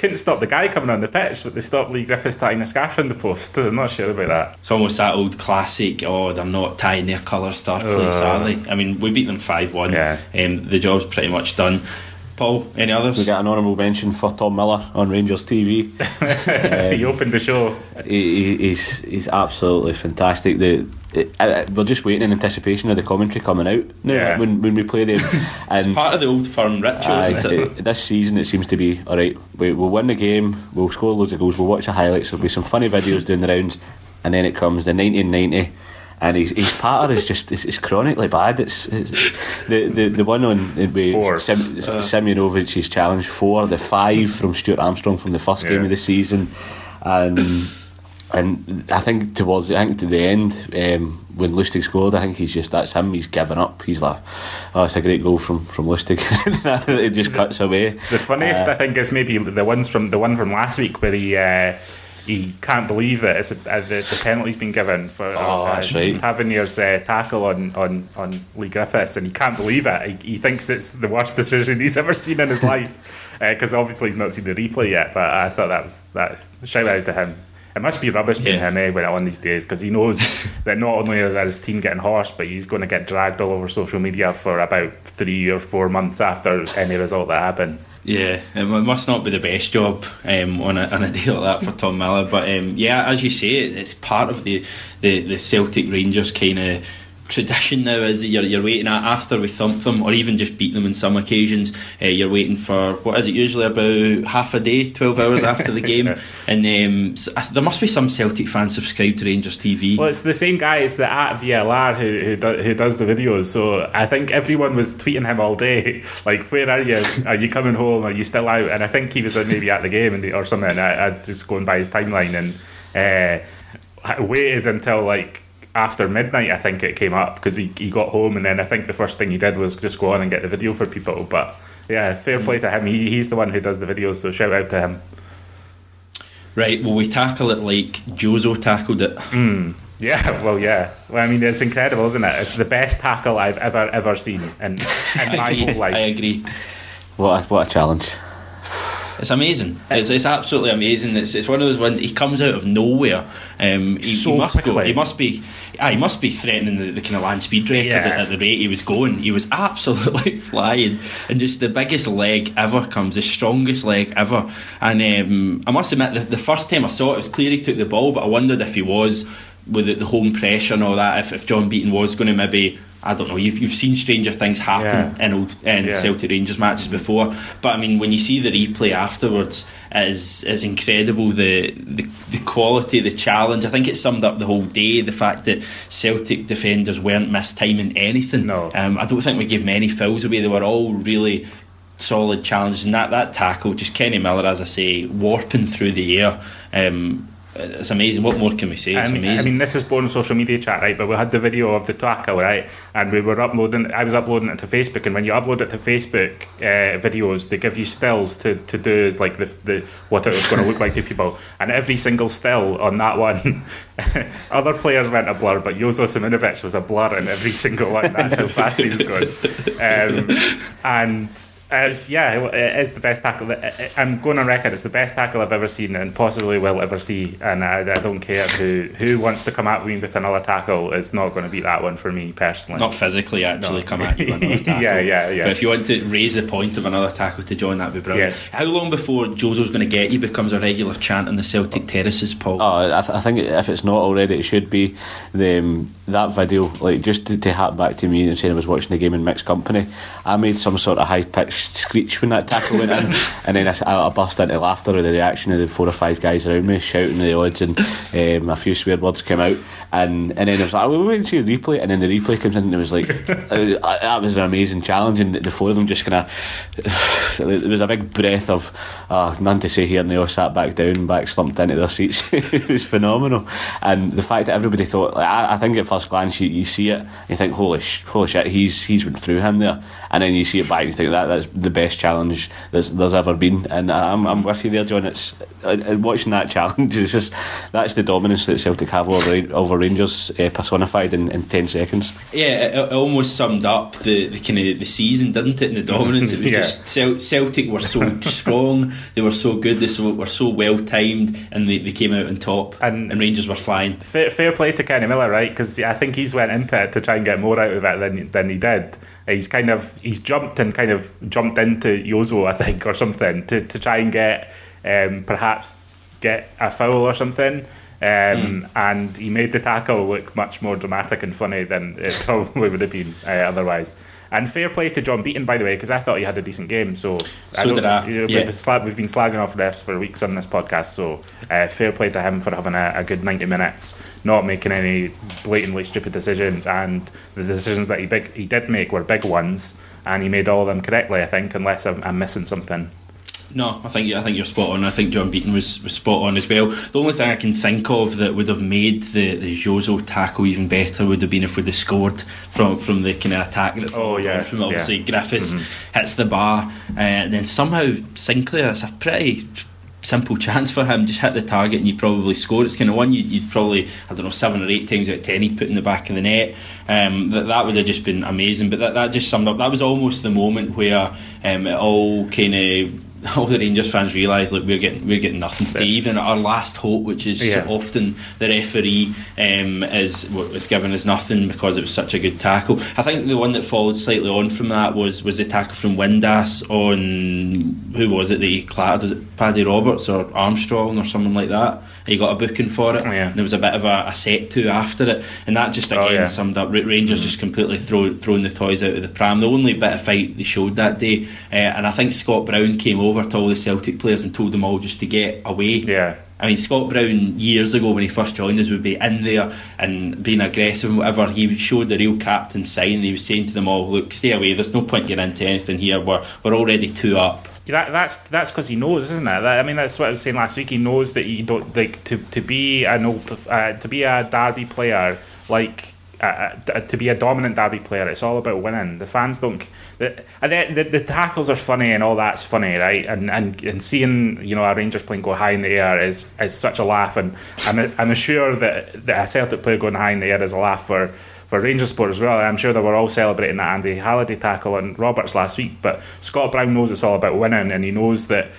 couldn't stop the guy coming on the pitch, but they stopped Leigh Griffiths tying a scarf on the post. I'm not sure about that. It's almost that old classic. Oh, they're not tying their colour star place, uh, are they? I mean, we beat them five one. Yeah. Um, the job's pretty much done. Paul, any others? We got an honourable mention for Tom Miller on Rangers TV. um, he opened the show. He, he's he's absolutely fantastic. The it, we're just waiting in anticipation of the commentary coming out now Yeah. when, when we play them. And it's part of the old firm ritual, isn't it? this season it seems to be all right. We, we'll win the game. We'll score loads of goals. We'll watch the highlights. There'll be some funny videos doing the rounds, and then it comes the 1990. And his, his patter is just it's, it's chronically bad. It's, it's the, the the one on uh, with. Sim, Simunovic's challenge four, the five from Stuart Armstrong from the first game of the season, and and I think towards I think to the end um, when Lustig scored, I think he's just that's him. He's given up. He's like, oh, it's a great goal from from Lustig. it just cuts away. The funniest, Uh, I think, is maybe the ones from the one from last week where he uh, he can't believe it. it's a, uh, the, the penalty's been given for Oh, uh, right. Tavernier's uh, tackle on, on, on Leigh Griffiths, and he can't believe it. He, he thinks it's the worst decision he's ever seen in his life because obviously he's not seen the replay yet. But I thought that was that. Shout out to him. It must be rubbish being Yeah. him eh, when on these days because he knows that not only is his team getting horsed, but he's going to get dragged all over social media for about three or four months after any result that happens. Yeah, it must not be the best job um, on, a, on a day like that for Tom Miller. But um, yeah, as you say, it's part of the, the, the Celtic Rangers kind of tradition now is that you're, you're waiting after we thump them or even just beat them in some occasions uh, you're waiting for what is it usually about half a day 12 hours after the game and um, s- uh, there must be some Celtic fans subscribed to Rangers TV Well, it's the same guy. It's the at VLR who who, do, who does the videos. So I think everyone was tweeting him all day, like, "Where are you? Are you coming home? Are you still out?" And I think he was maybe at the game and or something. I, I just going by his timeline and uh, I waited until like after midnight. I think it came up because he he got home and then I think the first thing he did was just go on and get the video for people. But yeah, fair hmm. play to him. He, he's the one who does the videos. So shout out to him. right well we tackle it like Jozo tackled it hmm, Yeah, well, yeah. Well, I mean, it's incredible, isn't it? It's the best tackle I've ever ever seen in, in my whole life. I agree What a, what a challenge. It's amazing. It's, it's absolutely amazing. It's, it's one of those ones. He comes out of nowhere. Um, he, So he must go. He must be. Ah, he must be threatening the, the kind of land speed record Yeah. at, at the rate he was going. He was absolutely flying, and just the biggest leg ever comes, the strongest leg ever. And um, I must admit, the, the first time I saw it, it was clear he took the ball, but I wondered if he was with the, the home pressure and all that. If, if John Beaton was going to maybe. I don't know. You've, you've seen stranger things happen Yeah. in old in Yeah. Celtic Rangers matches before, but I mean, when you see the replay afterwards, it is is incredible. The, the the quality, the challenge. I think it summed up the whole day. The fact that Celtic defenders weren't mistiming anything. No. um, I don't think we gave many fouls away. They were all really solid challenges, and that that tackle, just Kenny Miller, as I say, warping through the air. Um, it's amazing. What more can we say? It's I mean, amazing. I mean, this is born social media chat, right? But we had the video of the tackle, right? And we were uploading. I was uploading it to Facebook, and when you upload it to Facebook uh, videos, they give you stills to, to do like the, the what it was going to look like to people. And every single still on that one, other players went a blur, but Jozo Simunovic was a blur in every single one. That's how fast he was going. Um, and. It's, yeah, it is the best tackle. I'm going on record. It's the best tackle I've ever seen, and possibly will ever see. And I, I don't care who who wants to come at me with another tackle. It's not going to beat that one for me personally. not physically actually No. come at you tackle. Yeah, yeah, yeah. But if you want to raise the point of another tackle to join, that'd be brilliant. Yeah. How long before Jozo's going to get you becomes a regular chant on the Celtic terraces, Paul? Oh, I, th- I think if it's not already, it should be. The, um, that video, like just to, to hat back to me and saying I was watching the game in mixed company, I made some sort of high pitched screech when that tackle went in, and then I, I burst into laughter at the reaction of the four or five guys around me shouting the odds, and um, a few swear words came out, and and then I was like, "We're waiting to see the replay," and then the replay comes in, and it was like, uh, that was an amazing challenge, and the four of them just kind of, there was a big breath of, uh, none to say here, and they all sat back down, back slumped into their seats. it was phenomenal, and the fact that everybody thought, like, I, I think at first glance you, you see it, you think, holy, sh- holy shit, he's he's went through him there, and then you see it back, and you think that that's the best challenge there's there's ever been, and I'm I'm with you there, John. It's uh, uh, watching that challenge. It's just that's the dominance that Celtic have over over Rangers uh, personified in, in ten seconds. Yeah, it, it almost summed up the, the kind of the season, didn't it? And the dominance. It was Yeah. just Cel- Celtic were so strong, they were so good, they so, were so well timed, and they, they came out on top. And- And, Rangers were flying. Fair, fair play to Kenny Miller, right? Because I think he's went into it to try and get more out of it than than he did. He's kind of he's jumped and kind of jumped into Jozo, I think, or something to, to try and get um, perhaps get a foul or something. Um, mm. And he made the tackle look much more dramatic and funny than it probably would have been uh, otherwise. And fair play to John Beaton, by the way, because I thought he had a decent game. So, so I did I. You know, yeah. we've, been slagging off refs for weeks on this podcast. So uh, fair play to him for having a, a, good 90 minutes, not making any blatantly stupid decisions. And the decisions that he big he did make were big ones, and he made all of them correctly, I think, unless I'm, I'm missing something. No, I think I think you're spot on. I think John Beaton was, was spot on as well. The only thing I can think of that would have made the, the Jozo tackle even better would have been if we'd have scored from from the kind of attack that oh, yeah, from obviously yeah. Griffiths mm-hmm. hits the bar, uh, and then somehow Sinclair. It's a pretty simple chance for him. Just hit the target and you probably score. It's kind of one you'd, you'd, probably I don't know seven or eight times out of ten he'd put in the back of the net. Um, that that would have just been amazing. But that, that just summed up. That was almost the moment where um, it all kind of all the Rangers fans realise like we're getting we're getting nothing today. Even our last hope, which is yeah. so often the referee um, is was given as nothing because it was such a good tackle. I think the one that followed slightly on from that was was the tackle from Windass on who was it that he clattered? Was it Paddy Roberts or Armstrong or someone like that? He got a booking for it. Oh, yeah. And there was a bit of a, a set to after it, and that just again oh, yeah. summed up Rangers mm-hmm. just completely throw, throwing the toys out of the pram. The only bit of fight they showed that day, uh, and I think Scott Brown came over to all the Celtic players and told them all just to get away. Yeah. I mean, Scott Brown years ago when he first joined us would be in there and being aggressive and whatever. He showed the real captain sign. He was saying to them all, "Look, stay away. There's no point getting into anything here. We're we're already two up." That, that's that's because he knows, isn't it? I mean, that's what I was saying last week. He knows that you don't like to, to be an old uh, to be a derby player like uh, to be a dominant derby player. It's all about winning. The fans don't. The, the, the, tackles are funny and all that's funny, right? And and, and seeing you know a Rangers plane go high in the air is, is such a laugh. And I'm I'm sure that, that a Celtic player going high in the air is a laugh for for Rangers support as well. I'm sure they were all celebrating that Andy Halliday tackle and Roberts last week. But Scott Brown knows it's all about winning, and he knows that.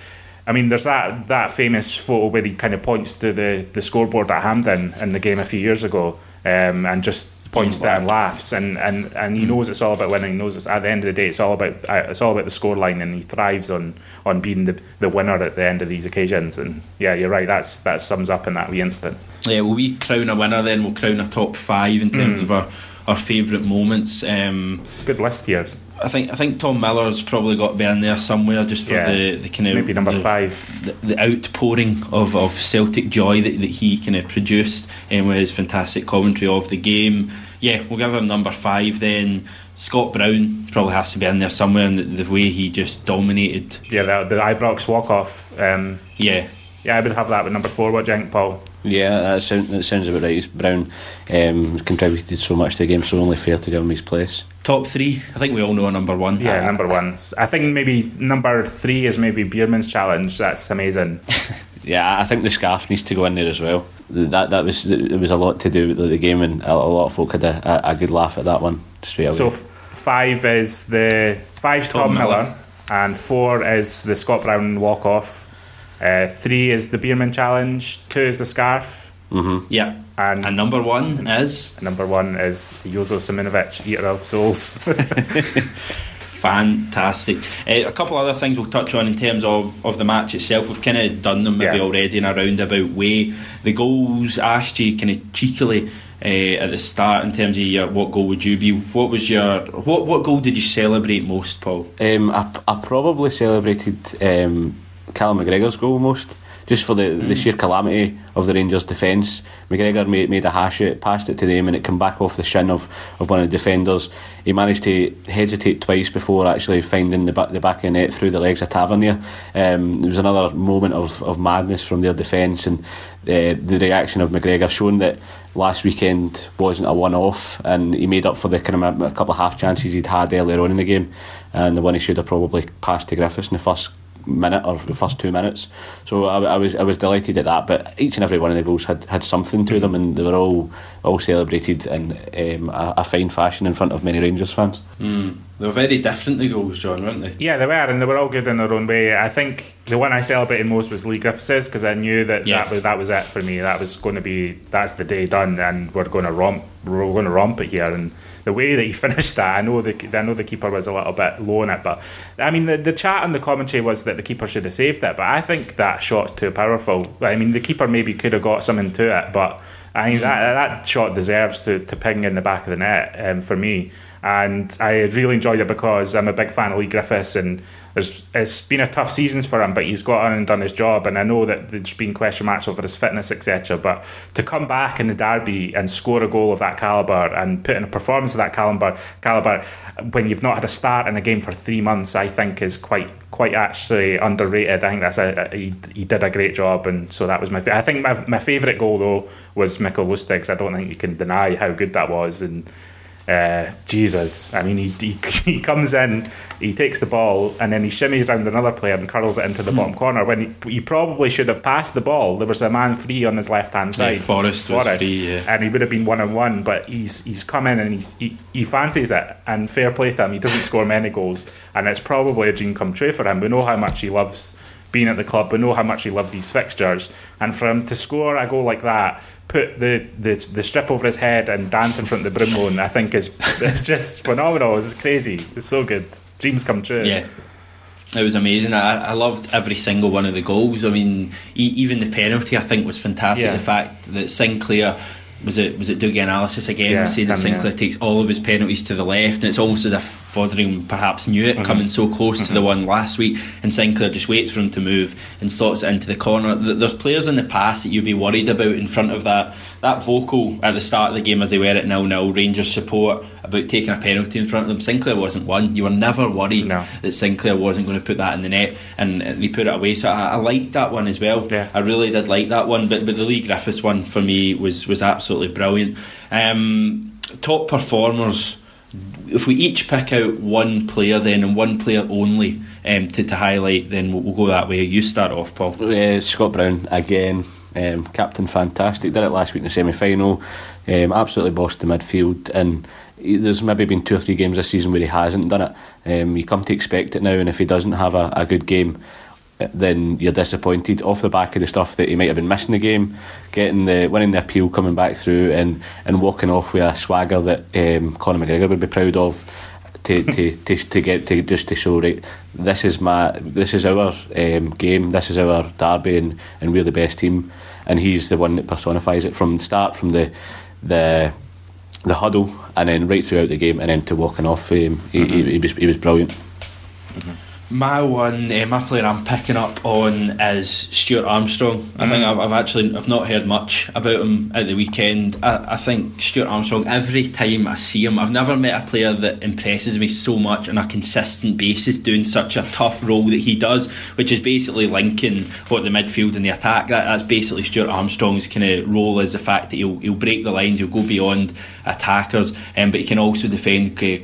I mean, there's that, that famous photo where he kind of points to the, the scoreboard at Hampden in the game a few years ago, um, and just points down and laughs, and, and, and he knows it's all about winning. He knows it's, at the end of the day, it's all about uh, it's all about the scoreline, and he thrives on on being the, the winner at the end of these occasions. And yeah, you're right. That's that sums up in that wee instant. Yeah, well, we crown a winner, then we'll crown a top five in terms mm. of our our favourite moments. Um, it's a good list here. I think I think Tom Miller's probably got to be in there somewhere just for yeah, the, the kind of maybe number the, five the, the, outpouring of, of Celtic joy that, that he kind of produced um, with his fantastic commentary of the game. Yeah, we'll give him number five then. Scott Brown probably has to be in there somewhere in the, the way he just dominated. Yeah, the, the Ibrox walk off. Um, yeah, yeah, I would have that with number four. What do you think, Paul? Yeah, that, sound, that sounds about right. Brown um, contributed so much to the game, so only fair to give him his place. Top three, I think we all know a number one. Yeah, uh, number ones. I think maybe number three is maybe Beerman's challenge. That's amazing. yeah, I think the scarf needs to go in there as well. That that was it was a lot to do with the game, and a, a lot of folk had a, a, good laugh at that one straight away. So f- five is the five Tom, Tom Miller, Miller, and four is the Scott Brown walk off uh, three is the Biermann Challenge. Two is the Scarf. Mm-hmm. Yeah. And, and, number one is? Number one is Jozo Simunovic, Eater of Souls. Fantastic. Uh, a couple other things we'll touch on in terms of, of the match itself. We've kind of done them maybe yeah. already in a roundabout way. The goals asked you kind of cheekily uh, at the start in terms of your, what goal would you be? What was your what what goal did you celebrate most, Paul? Um, I, I probably celebrated um, Callum McGregor's goal most, just for the, mm. the sheer calamity of the Rangers' defence. McGregor made, made a hash it, passed it to them, and it came back off the shin of, of one of the defenders. He managed to hesitate twice before actually finding the back, the back of the net through the legs of Tavernier. Um, there was another moment of, of madness from their defence, and uh, the reaction of McGregor showing that last weekend wasn't a one off, and he made up for the kind of a couple of half chances he'd had earlier on in the game, and the one he should have probably passed to Griffiths in the first minute or the first two minutes. So I, I, was I was delighted at that. But each and every one of the goals had, had something to them, and they were all all celebrated in um, a, a, fine fashion in front of many Rangers fans. Mm. They were very different the goals, John, weren't they? Yeah, they were, and they were all good in their own way. I think the one I celebrated most was Leigh Griffiths because I knew that yeah. that, was, that was it for me. That was going to be that's the day done, and we're going to romp. We're going to romp it here and the way that he finished that, I know the I know the keeper was a little bit low on it, but I mean the, the chat and the commentary was that the keeper should have saved it, but I think that shot's too powerful. I mean the keeper maybe could have got something to it, but I mean that that shot deserves to, to ping in the back of the net um, for me and I really enjoyed it because I'm a big fan of Leigh Griffiths and it's been a tough seasons for him, but he's got on and done his job. And I know that there's been question marks over his fitness, etc. But to come back in the derby and score a goal of that caliber and put in a performance of that caliber, caliber when you've not had a start in a game for three months, I think is quite quite actually underrated. I think that's a, a he, he, did a great job, and so that was my. I think my my favourite goal though was Mikael Lustig's. I don't think you can deny how good that was, and uh, Jesus, I mean, he, he, he comes in, he takes the ball, and then he shimmies around another player and curls it into the mm. bottom corner. When he, he, probably should have passed the ball, there was a man free on his left hand side. Yeah, Forrest, Forrest free, yeah. and he would have been one on one. But he's he's come in and he's, he he fancies it, and fair play to him. He doesn't score many goals, and it's probably a dream come true for him. We know how much he loves being at the club. We know how much he loves these fixtures, and for him to score a goal like that put the, the the strip over his head and dance in front of the Broomloan, I think is it's just phenomenal. It's crazy. It's so good. Dreams come true. Yeah. It was amazing. I, I loved every single one of the goals. I mean, e- even the penalty I think was fantastic. Yeah. The fact that Sinclair was it was it Dougie analysis again yeah, saying that Sinclair yeah. takes all of his penalties to the left, and it's almost as if Foderingham perhaps knew it mm-hmm. coming so close mm-hmm. to the mm-hmm. one last week, and Sinclair just waits for him to move and slots it into the corner. There's players in the past that you'd be worried about in front of that that vocal at the start of the game as they were at 0 0, Rangers support about taking a penalty in front of them. Sinclair wasn't one. You were never worried no. that Sinclair wasn't going to put that in the net, and he put it away. So I, I liked that one as well. Yeah. I really did like that one, but but the Leigh Griffiths one for me was was absolutely brilliant. Um, top performers if we each pick out one player then and one player only um, to, to highlight, then we'll, we'll, go that way. You start off, Paul. Uh, Scott Brown again, um, captain fantastic. Did it last week in the semi final. Um, absolutely bossed the midfield and. There's maybe been two or three games this season where he hasn't done it. Um, you come to expect it now, and if he doesn't have a, a good game, then you're disappointed off the back of the stuff that he might have been missing the game, getting the winning the appeal, coming back through, and, and walking off with a swagger that um, Conor McGregor would be proud of. To, to, to, to get to just to show right this is my this is our um, game this is our derby and, and we're the best team and he's the one that personifies it from the start from the the the huddle and then right throughout the game and then to walking off um, mm-hmm. he, he, was, he was brilliant mm-hmm. My one, uh, my player I'm picking up on is Stuart Armstrong. I mm. think I've, I've, actually I've not heard much about him at the weekend. I, I, think Stuart Armstrong. Every time I see him, I've never met a player that impresses me so much on a consistent basis, doing such a tough role that he does, which is basically linking what the midfield and the attack. That, that's basically Stuart Armstrong's kind of role is the fact that he'll he'll break the lines, he'll go beyond attackers, um, but he can also defend. Uh,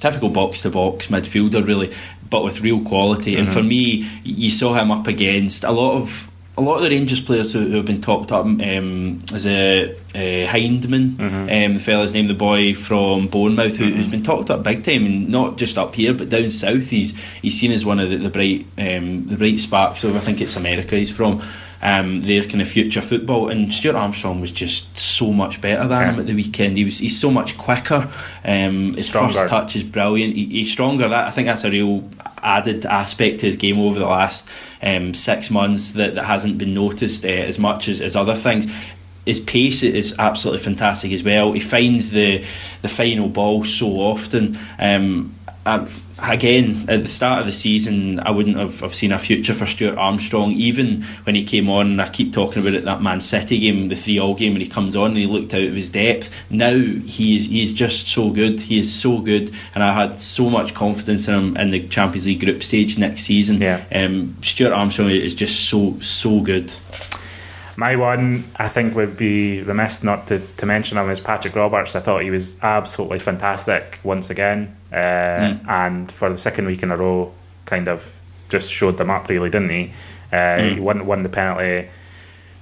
typical box to box midfielder, really but with real quality. Mm-hmm. And for mm-hmm. me, you saw him up against a lot of a lot of the Rangers players who, who have been talked up um, as a uh, Hyndman, mm-hmm. um, the fella's name, the boy from Bournemouth, who, has mm-hmm. been talked up big time, and not just up here but down south. He's he's seen as one of the, the bright um, the bright sparks of I think it's America. He's from um, their kind of future football. And Stuart Armstrong was just so much better than yeah. him at the weekend. He was he's so much quicker. Um, his stronger. first touch is brilliant. He, he's stronger. That I think that's a real added aspect to his game over the last um, six months that, that hasn't been noticed uh, as much as, as other things his pace is absolutely fantastic as well. He finds the the final ball so often. Um, again, at the start of the season, I wouldn't have, have seen a future for Stuart Armstrong. Even when he came on, I keep talking about it that Man City game, the three all game, when he comes on and he looked out of his depth. Now he's he's just so good. He is so good, and I had so much confidence in him in the Champions League group stage next season. Yeah. Um, Stuart Armstrong is just so so good. My one, I think, would be remiss not to, to mention him is Patrick Roberts. I thought he was absolutely fantastic once again, uh, mm. and for the second week in a row, kind of just showed them up, really, didn't he? Uh, mm. He won, won the penalty,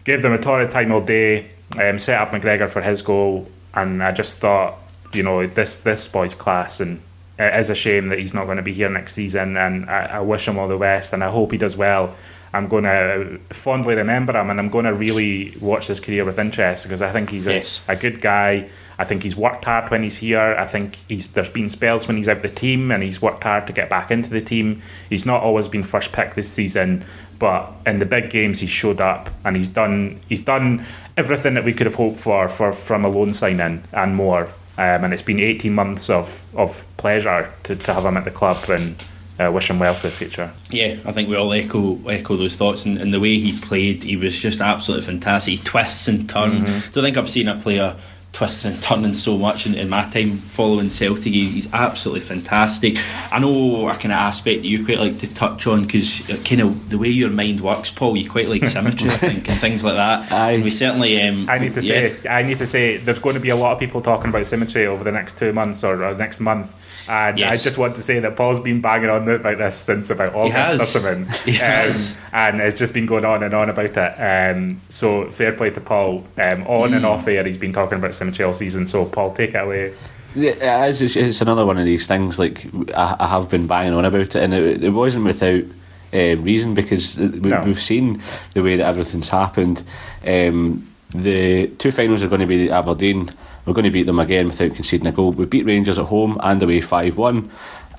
gave them a torrid time all day, um, set up McGregor for his goal, and I just thought, you know, this this boy's class, and it is a shame that he's not going to be here next season, and I, I wish him all the best, and I hope he does well I'm going to fondly remember him, and I'm going to really watch his career with interest because I think he's a, Yes. a good guy. I think he's worked hard when he's here. I think he's there's been spells when he's out of the team, and he's worked hard to get back into the team. He's not always been first pick this season, but in the big games he showed up, and he's done he's done everything that we could have hoped for, for from a loan signing and more. Um, and it's been 18 months of, of pleasure to, to have him at the club and uh, wish him well for the future. Yeah, I think we all echo echo those thoughts, and, and the way he played, he was just absolutely fantastic. He twists and turns. Don't think I've seen a player twisting and turning so much in, in my time following Celtic. He, he's absolutely fantastic. I know a kind of aspect that you quite like to touch on because kind of the way your mind works, Paul. You quite like symmetry, I think, and things like that. Aye. And we certainly. Um, I need to yeah. say, I need to say, there's going to be a lot of people talking about symmetry over the next two months or, or next month, and Yes. I just want to say that Paul's been banging on about this since about August has. or something, He has. Um, and it's just been going on and on about it. Um, so fair play to Paul. Um, on Mm. and off air, he's been talking about all season. So Paul, take it away. Yeah. It's, it's another one of these things. Like I, I have been banging on about it, and it, it wasn't without uh, reason because we, No. we've seen the way that everything's happened. Um, the two finals are going to be Aberdeen. We're going to beat them again without conceding a goal. We beat Rangers at home and away five one.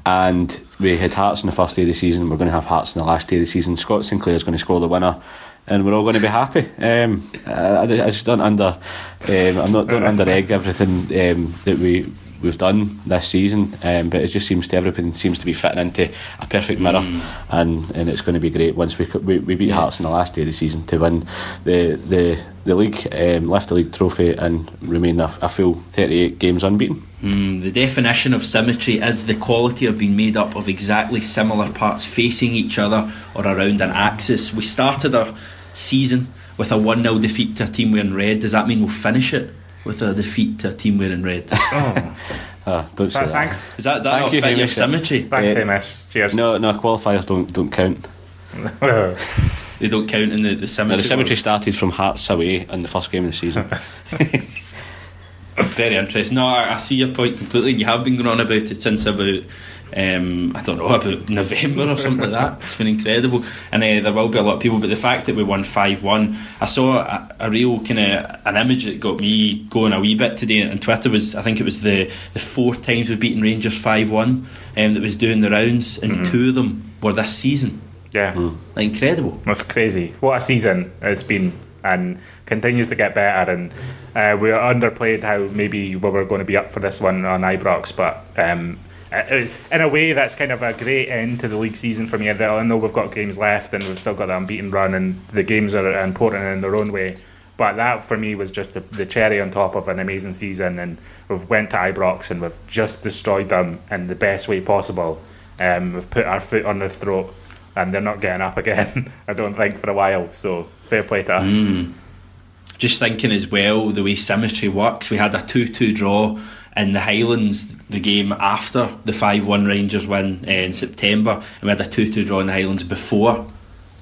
And we had Hearts on the first day of the season. We're going to have Hearts on the last day of the season. Scott Sinclair is going to score the winner, and we're all going to be happy. Um, I, I just don't under, um, I'm not don't under egg everything um, that we we've done this season, um, but it just seems to everything seems to be fitting into a perfect mirror, and and it's going to be great once we we, we beat Hearts in the last day of the season to win the the the league, um, lift the league trophy, and remain a, a full 38 games unbeaten. Mm, the definition of symmetry is the quality of being made up of exactly similar parts facing each other or around an axis. We started our season with a 1 0 defeat to a team wearing red. Does that mean we'll finish it with a defeat to a team wearing red? Oh, Ah, don't say that. thanks, Does that, that Thank not you, fit your Hamish. symmetry? thanks, Yeah. Hamish. Cheers. No, no, qualifiers don't don't count. They don't count in the, the No, symmetry. the symmetry started from Hearts away in the first game of the season. Very interesting. No, I, I see your point completely. You have been going on about it since about um, I don't know about November or something like that. It's been incredible, and uh, there will be a lot of people. But the fact that we won five one, I saw a, a real kind of an image that got me going a wee bit today on Twitter. Was I think it was the the four times we've beaten Rangers five one, um, that was doing the rounds, and two of them were this season. Yeah. Like incredible. That's crazy. What a season it's been and continues to get better. And uh, we underplayed how maybe we were going to be up for this one on Ibrox, but um, uh, in a way, that's kind of a great end to the league season for me. I know we've got games left and we've still got the unbeaten run, and the games are important in their own way. But that for me was just the, the cherry on top of an amazing season, and we've went to Ibrox and we've just destroyed them in the best way possible. Um, we've put our foot on their throat, and they're not getting up again. I don't think for a while. So fair play to us. just thinking as well the way symmetry works. We had a 2 2 draw in the Highlands the game after the 5 1 Rangers win uh, in September, and we had a 2 2 draw in the Highlands before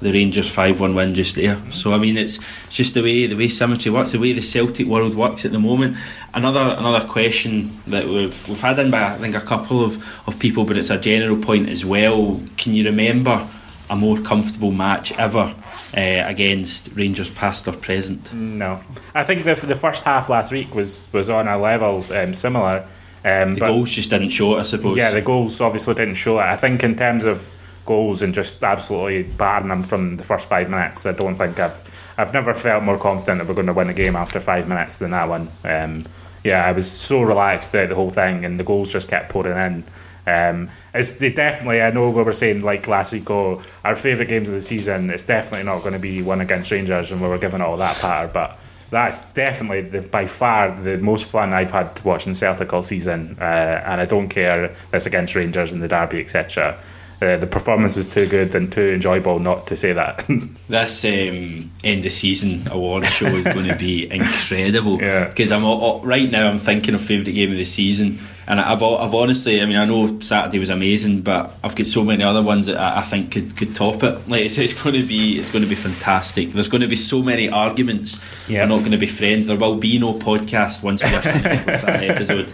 the Rangers 5 1 win just there. So, I mean, it's, it's just the way the way symmetry works, the way the Celtic world works at the moment. Another another question that we've, we've had in by I think a couple of, of people, but it's a general point as well. Can you remember a more comfortable match ever? Uh, against Rangers past or present. No, I think the the first half last week was was on a level um, similar. Um, The goals just didn't show it, I suppose. yeah, the goals obviously didn't show it. I think in terms of goals and just absolutely battering them from the first five minutes, I don't think I've I've never felt more confident that we're going to win a game after five minutes than that one. Um, yeah, I was so relaxed throughout the whole thing, and the goals just kept pouring in. Um, it's they definitely. I know we were saying like last week. Oh, our favourite games of the season. It's definitely not going to be one against Rangers, and we were giving it all that patter. But that's definitely the, by far the most fun I've had watching Celtic all season. Uh, and I don't care if it's against Rangers in the derby, etc. Uh, the performance was too good and too enjoyable not to say that. This um, end of season award show is going to be incredible. Yeah. Because I'm all- all- right now I'm thinking of favourite game of the season, and I've I've honestly, I mean, I know Saturday was amazing, but I've got so many other ones that I, I think could, could top it. Like it's, it's going to be it's going to be fantastic. There's going to be so many arguments. Yeah. We're not going to be friends. There will be no podcast once we are finished with that episode.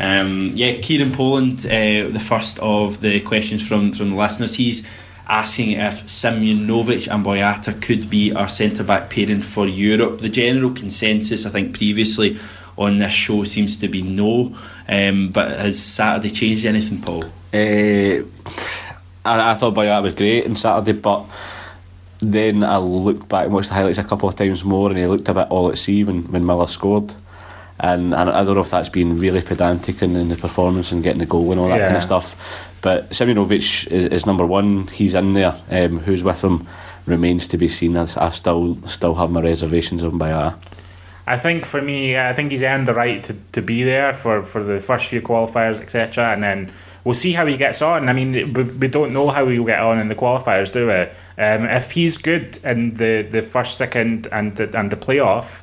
Um, yeah, Kieran Poland, uh, the first of the questions from from the listeners. He's asking if Simunovic and Boyata could be our centre back pairing for Europe. The general consensus, I think, previously on this show seems to be no. Um, but has Saturday changed anything, Paul? Uh, I, I thought Boyata was great on Saturday, but then I looked back and watched the highlights a couple of times more, and he looked a bit all at sea when, when Miller scored. And, and I don't know if that's been really pedantic in, in the performance and getting the goal and all that Yeah. kind of stuff. But Simunovic is, is number one. He's in there. Um, who's with him remains to be seen. I, I still still have my reservations on Boyata. I think for me, I think he's earned the right to, to be there for, for the first few qualifiers, etc. And then we'll see how he gets on. I mean, we, we don't know how he'll get on in the qualifiers, do we? Um, if he's good in the, the first, second, and the, and the playoff,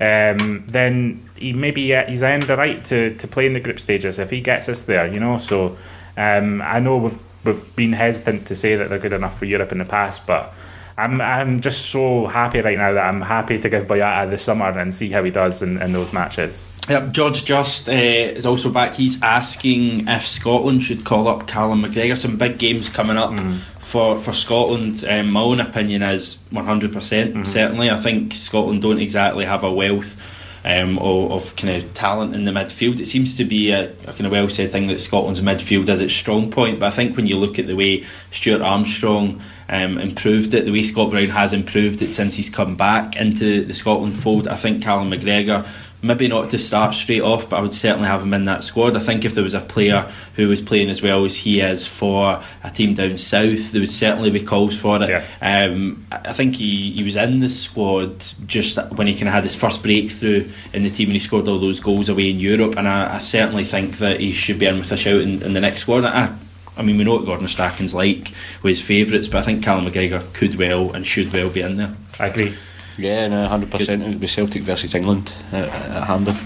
um, then he maybe uh, he's earned the right to, to play in the group stages if he gets us there, you know. So um, I know we've we've been hesitant to say that they're good enough for Europe in the past, but I'm I'm just so happy right now that I'm happy to give Boyata the summer and see how he does in, in those matches. Yep, George Just uh, is also back. He's asking if Scotland should call up Callum McGregor. Some big games coming up for, for Scotland. Um, my own opinion is 100%. percent Certainly, I think Scotland don't exactly have a wealth um, of, of kind of talent in the midfield. It seems to be a, a kind of well said thing that Scotland's midfield is its strong point. But I think when you look at the way Stuart Armstrong um, improved it, the way Scott Brown has improved it since he's come back into the Scotland fold, I think Callum McGregor maybe not to start straight off, but I would certainly have him in that squad. I think if there was a player who was playing as well as he is for a team down south, there would certainly be calls for it. Yeah. Um, I think he, he was in the squad just when he kind of had his first breakthrough in the team and he scored all those goals away in Europe. And I, I certainly think that he should be in with a shout in, in the next squad. I, I mean, we know what Gordon Strachan's like with his favourites, but I think Callum McGregor could well and should well be in there. I agree. Yeah, no, hundred percent. It would be Celtic versus England at, at Hampden.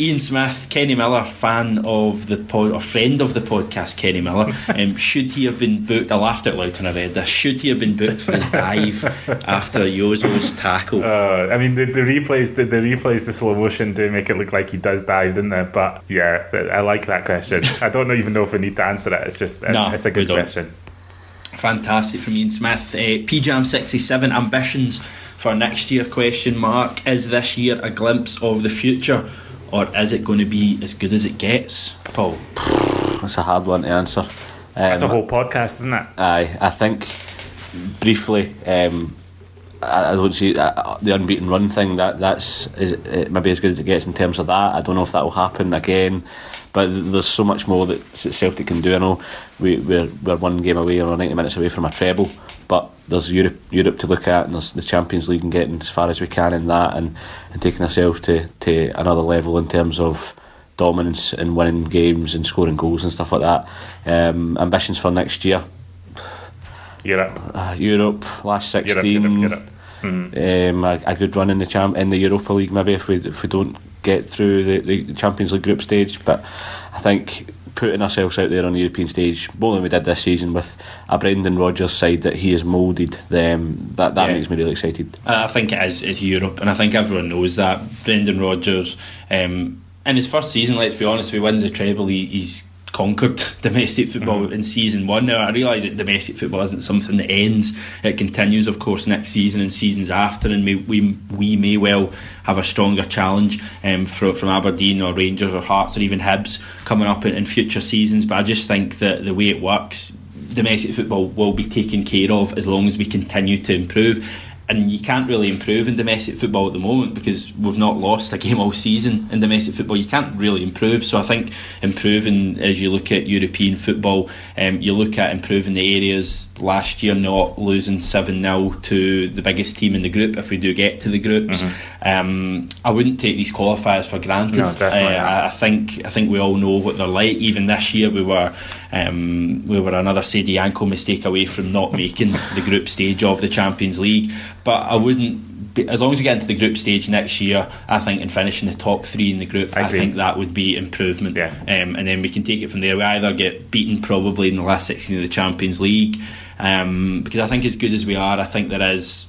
Ian Smith, Kenny Miller, fan of the pod, or friend of the podcast, Kenny Miller. Um, should he have been booked? I laughed out loud when I read this. Should he have been booked for his dive after Jozo's tackle? Uh, I mean, the, the replays, the, the replays, the slow motion do make it look like he does dive, didn't they? But yeah, I like that question. I don't even know if we need to answer it. It's just, No, it's a good question. Fantastic from Ian Smith. Uh, PJAM sixty seven ambitions for next year? Question mark. Is this year a glimpse of the future, or is it going to be as good as it gets? Paul. That's a hard one to answer. Um, That's a whole podcast, isn't it? Aye, I think briefly. Um, I, I don't see uh, the unbeaten run thing. That that's is uh, maybe as good as it gets in terms of that. I don't know if that will happen again, but there's so much more that Celtic can do. I know we, we're we're one game away or 90 minutes away from a treble, but there's Europe Europe to look at, and there's the Champions League and getting as far as we can in that, and, and taking ourselves to to another level in terms of dominance and winning games and scoring goals and stuff like that. Um, ambitions for next year. Europe. Uh, Europe last Europe, sixteen. Europe, Europe. Mhm. Um, a, a good run in the champ in the Europa League maybe if we if we don't get through the, the Champions League group stage. But I think putting ourselves out there on the European stage more than we did this season with a Brendan Rodgers side that he has moulded them that that Yeah. makes me really excited. I think it is it's Europe, and I think everyone knows that. Brendan Rodgers, um, in his first season, let's be honest, if he wins the treble, he, he's conquered domestic football in season one. Now, I realise that domestic football isn't something that ends; it continues, of course, next season and seasons after, and may, we we may well have a stronger challenge um, from from Aberdeen or Rangers or Hearts or even Hibs coming up in, in future seasons. But I just think that the way it works domestic football will be taken care of as long as we continue to improve. And you can't really improve in domestic football at the moment because we've not lost a game all season in domestic football. You can't really improve. So I think improving as you look at European football, um, you look at improving the areas last year, not losing 7 0 to the biggest team in the group if we do get to the groups. Um, I wouldn't take these qualifiers for granted. No, definitely Uh. I think I think we all know what they're like. Even this year, we were um, we were another Saidy Janko mistake away from not making the group stage of the Champions League. But I wouldn't. Be, as long as we get into the group stage next year, I think in finishing the top three in the group, I I, think that would be improvement. Yeah. Um, and then we can take it from there. We either get beaten probably in the last sixteen of the Champions League, um, because I think as good as we are, I think there is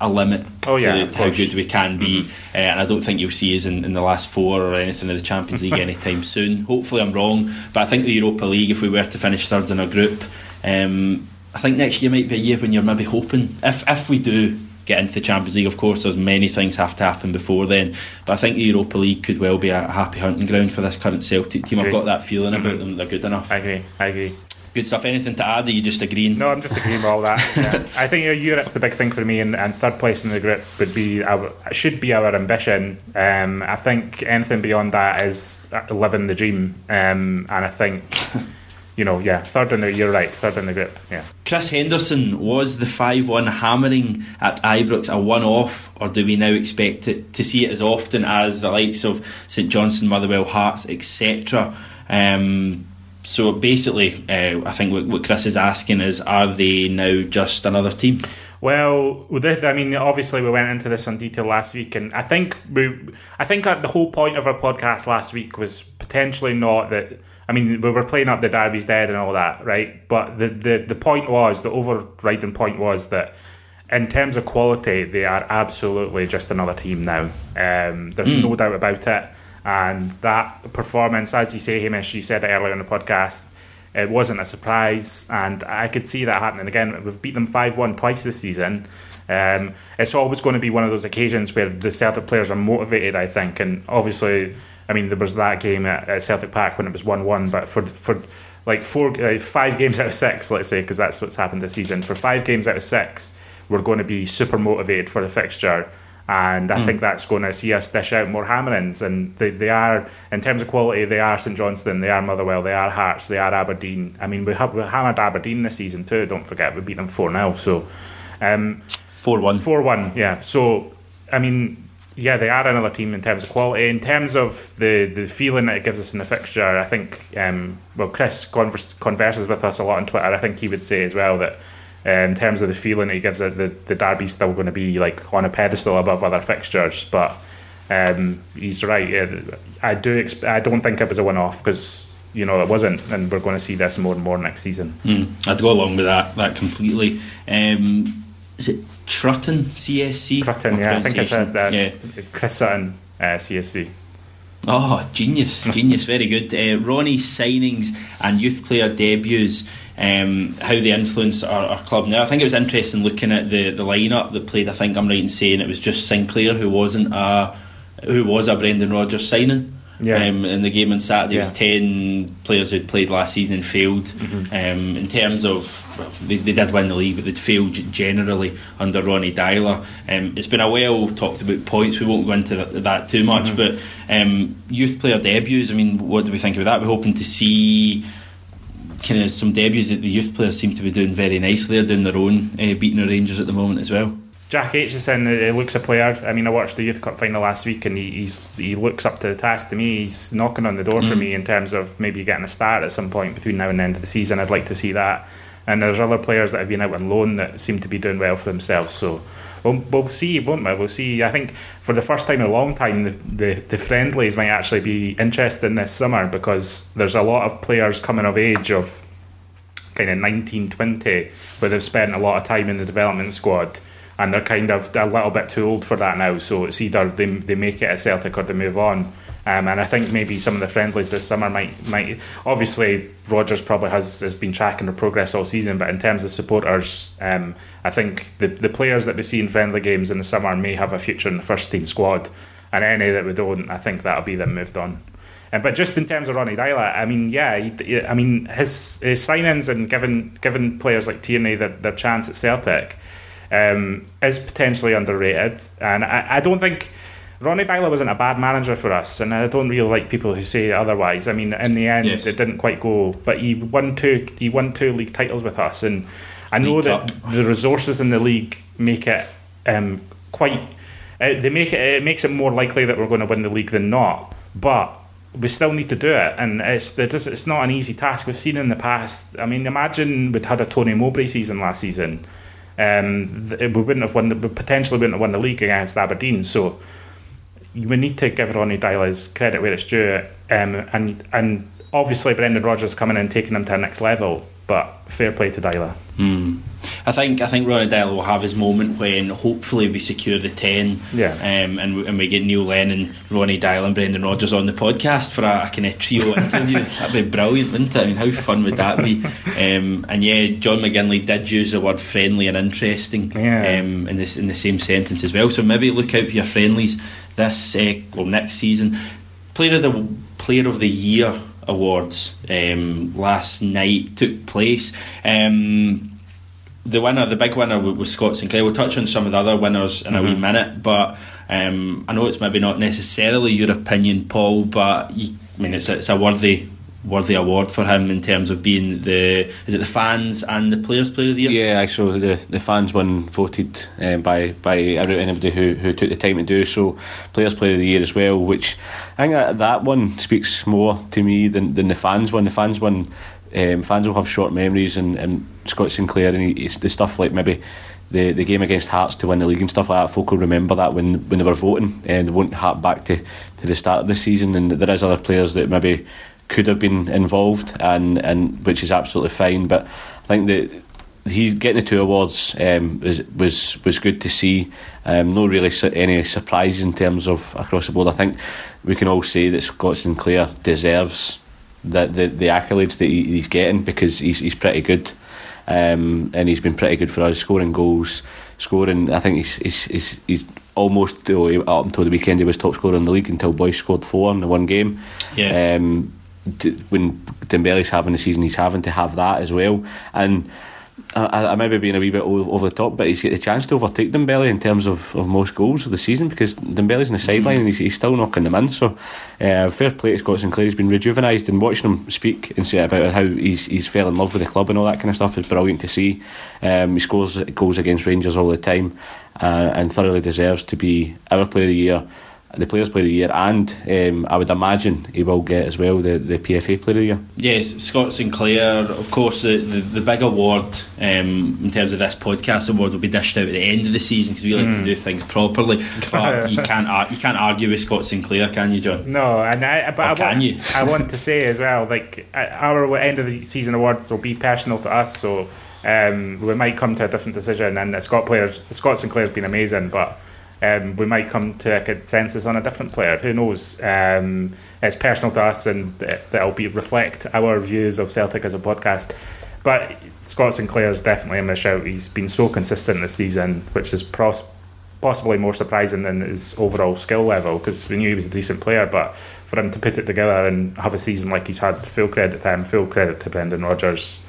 a limit oh, yeah, to how good we can be, mm-hmm. uh, and I don't think you'll see us in, in the last four or anything in the Champions League anytime soon. Hopefully, I'm wrong, but I think the Europa League, if we were to finish third in a group, um, I think next year might be a year when you're maybe hoping if if we do get into the Champions League. Of course, there's many things have to happen before then, but I think the Europa League could well be a happy hunting ground for this current Celtic team. I've got that feeling about mm-hmm. them; they're good enough. I agree. I agree. Good stuff. Anything to add? Are you just agreeing? No, I'm just agreeing with all that. Yeah. I think you know, Europe's the big thing for me, and, and, third place in the group would be our, should be our ambition. Um, I think anything beyond that is living the dream, um, and I think. you know, yeah, third in the you're right, third in the group. Yeah. Chris Henderson was the five one hammering at Ibrox a one off, or do we now expect it to see it as often as the likes of St Johnstone, Motherwell, Hearts, etc. Um, so basically, uh, I think what, what Chris is asking is, are they now just another team? Well, I mean, obviously we went into this in detail last week, and I think we, I think the whole point of our podcast last week was potentially not that. I mean, we were playing up the Derby's dead and all that, right? But the, the, the point was, the overriding point was that in terms of quality, they are absolutely just another team now. Um, there's mm. no doubt about it. And that performance, as you say, Hamish, you said it earlier in the podcast, it wasn't a surprise. And I could see that happening again. We've beat them 5 1 twice this season. Um, it's always going to be one of those occasions where the Celtic players are motivated, I think. And obviously, I mean, there was that game at, at Celtic Park when it was 1 1, but for, for like four, uh, five games out of six, let's say, because that's what's happened this season, for five games out of six, we're going to be super motivated for the fixture and I mm. think that's going to see us dish out more hammerings. And they, they are, in terms of quality, they are St Johnstone, they are Motherwell, they are Hearts, they are Aberdeen. I mean, we have we hammered Aberdeen this season too. Don't forget, we beat them four 0 So, um, four one, four one, yeah. So, I mean. Yeah, they are another team in terms of quality. In terms of the, the feeling that it gives us in the fixture, I think, um, well, Chris converse, converses with us a lot on Twitter. I think he would say as well that in terms of the feeling he gives it, the, the derby's still going to be like on a pedestal above other fixtures. But um, he's right. I do. Exp- I don't think it was a one-off because you know it wasn't, and we're going to see this more and more next season. Mm, I'd go along with that. That completely. Um, is it Trutton CSC? Trutton, yeah. I think I said that. Yeah. Chris Sutton uh, CSC. Oh, genius, genius, very good. Uh, Ronny's signings and youth player debuts um, how they influence our, our, club now. I think it was interesting looking at the, the lineup that played. I think I'm right in saying it was just Sinclair who wasn't a who was a Brendan Rodgers signing. Yeah. Um, in the game on Saturday, yeah. was ten players who'd played last season and failed. Mm-hmm. Um, in terms of, well, they, they, did win the league, but they'd failed generally under Ronny Deila. Um, it's been a well talked about points. We won't go into that, that too much, mm-hmm. but um, youth player debuts. I mean, what do we think about that? We're hoping to see kind of some debuts that the youth players seem to be doing very nicely. They're doing their own, uh, beating the Rangers at the moment as well. Jack Aitchison uh, looks a player. I mean, I watched the Youth Cup final last week, and he, he's he looks up to the task. To me, he's knocking on the door mm. for me in terms of maybe getting a start at some point between now and the end of the season. I'd like to see that. And there's other players that have been out on loan that seem to be doing well for themselves. So we'll, we'll see, won't we? We'll see. I think for the first time in a long time, the, the, the friendlies might actually be interesting this summer because there's a lot of players coming of age of kind of 19, 20, where they've spent a lot of time in the development squad and they're kind of a little bit too old for that now. So it's either they, they make it at Celtic or they move on. Um, and I think maybe some of the friendlies this summer might might obviously Rodgers probably has, has been tracking the progress all season, but in terms of supporters, um, I think the the players that we see in friendly games in the summer may have a future in the first team squad, and any that we don't, I think that'll be them moved on. Uh, but just in terms of Ronny Deila, I mean, yeah, he, I mean his his signings and given given players like Tierney their, their chance at Celtic um, is potentially underrated, and I, I don't think. Ronny Deila wasn't a bad manager for us, and I don't really like people who say otherwise. I mean, in the end, yes. it didn't quite go, but he won two. He won two league titles with us, and I know league that Cup. the resources in the league make it um, quite. Uh, they make it. It makes it more likely that we're going to win the league than not. But we still need to do it, and it's it's not an easy task. We've seen in the past. I mean, imagine we'd had a Tony Mowbray season last season. Um, we wouldn't have won. The, we potentially wouldn't have won the league against Aberdeen. So we need to give Ronny Deila's credit where it's due, um, and and obviously Brendan Rodgers coming in and taking him to the next level. But fair play to Deila. Mm. I think I think Ronny Deila will have his moment when hopefully we secure the ten, yeah, um, and, and we get Neil Lennon, Ronnie Deila, and Brendan Rodgers on the podcast for a, a kind of trio interview. That'd be brilliant, wouldn't it? I mean, how fun would that be? Um, and yeah, John McGinley did use the word friendly and interesting yeah. um, in this in the same sentence as well. So maybe look out for your friendlies this uh, well next season. Player of the Player of the Year awards um, last night took place. Um, the winner, the big winner, was Scott Sinclair. We'll touch on some of the other winners in mm-hmm. a wee mm-hmm. minute, but um, I know it's maybe not necessarily your opinion, Paul, but you, I mean it's a, it's a worthy worthy award for him in terms of being the is it the fans and the players player of the year? Yeah, so the the fans won voted um, by by anybody who, who took the time to do so. Players player of the year as well, which I think that, one speaks more to me than, than the fans one. The fans one um, fans will have short memories, and, and Scott Sinclair and he, the stuff like maybe the, the game against Hearts to win the league and stuff like that. Folk will remember that when, when they were voting, and they won't hark back to, to the start of the season. And there is other players that maybe could have been involved, and, and which is absolutely fine. But I think that he getting the two awards um, was was was good to see. Um, no really su- any surprises in terms of across the board. I think we can all say that Scott Sinclair deserves the, the, the accolades that he, he's getting because he's, he's pretty good. Um, and he's been pretty good for us, scoring goals, scoring. I think he's he's he's, he's almost you know, up until the weekend he was top scorer in the league until Boyce scored four in the one game. Yeah. Um, when Dembele's having the season he's having to have that as well, and I, I may be being a wee bit over the top, but he's got the chance to overtake Dembele in terms of, of most goals of the season because Dembele's in the sideline mm. and he's, he's, still knocking them in. So, uh, fair play to Scott Sinclair. He's been rejuvenised and watching him speak and say about how he's he's fell in love with the club and all that kind of stuff is brilliant to see. Um, he scores goals against Rangers all the time uh, and thoroughly deserves to be our player of the year the Players Player of the Year, and um, I would imagine he will get as well the, the PFA Player of the Year. Yes, Scott Sinclair, of course, the, the, the big award um, in terms of this podcast award will be dished out at the end of the season because we like mm. to hmm. do things properly. But you can't you can't argue with Scott Sinclair, can you, John? No, and I but I can want, you? I want to say as well, like our end of the season awards will be personal to us, so. Um, we might come to a different decision, and Scott players, Scott Sinclair's been amazing, but um, we might come to a consensus on a different player. Who knows? Um, it's personal to us, and that'll be reflect our views of Celtic as a podcast. But Scott Sinclair is definitely in the shout. He's been so consistent this season, which is pros- possibly more surprising than his overall skill level because we knew he was a decent player. But for him to put it together and have a season like he's had, full credit to him, full credit to Brendan Rodgers.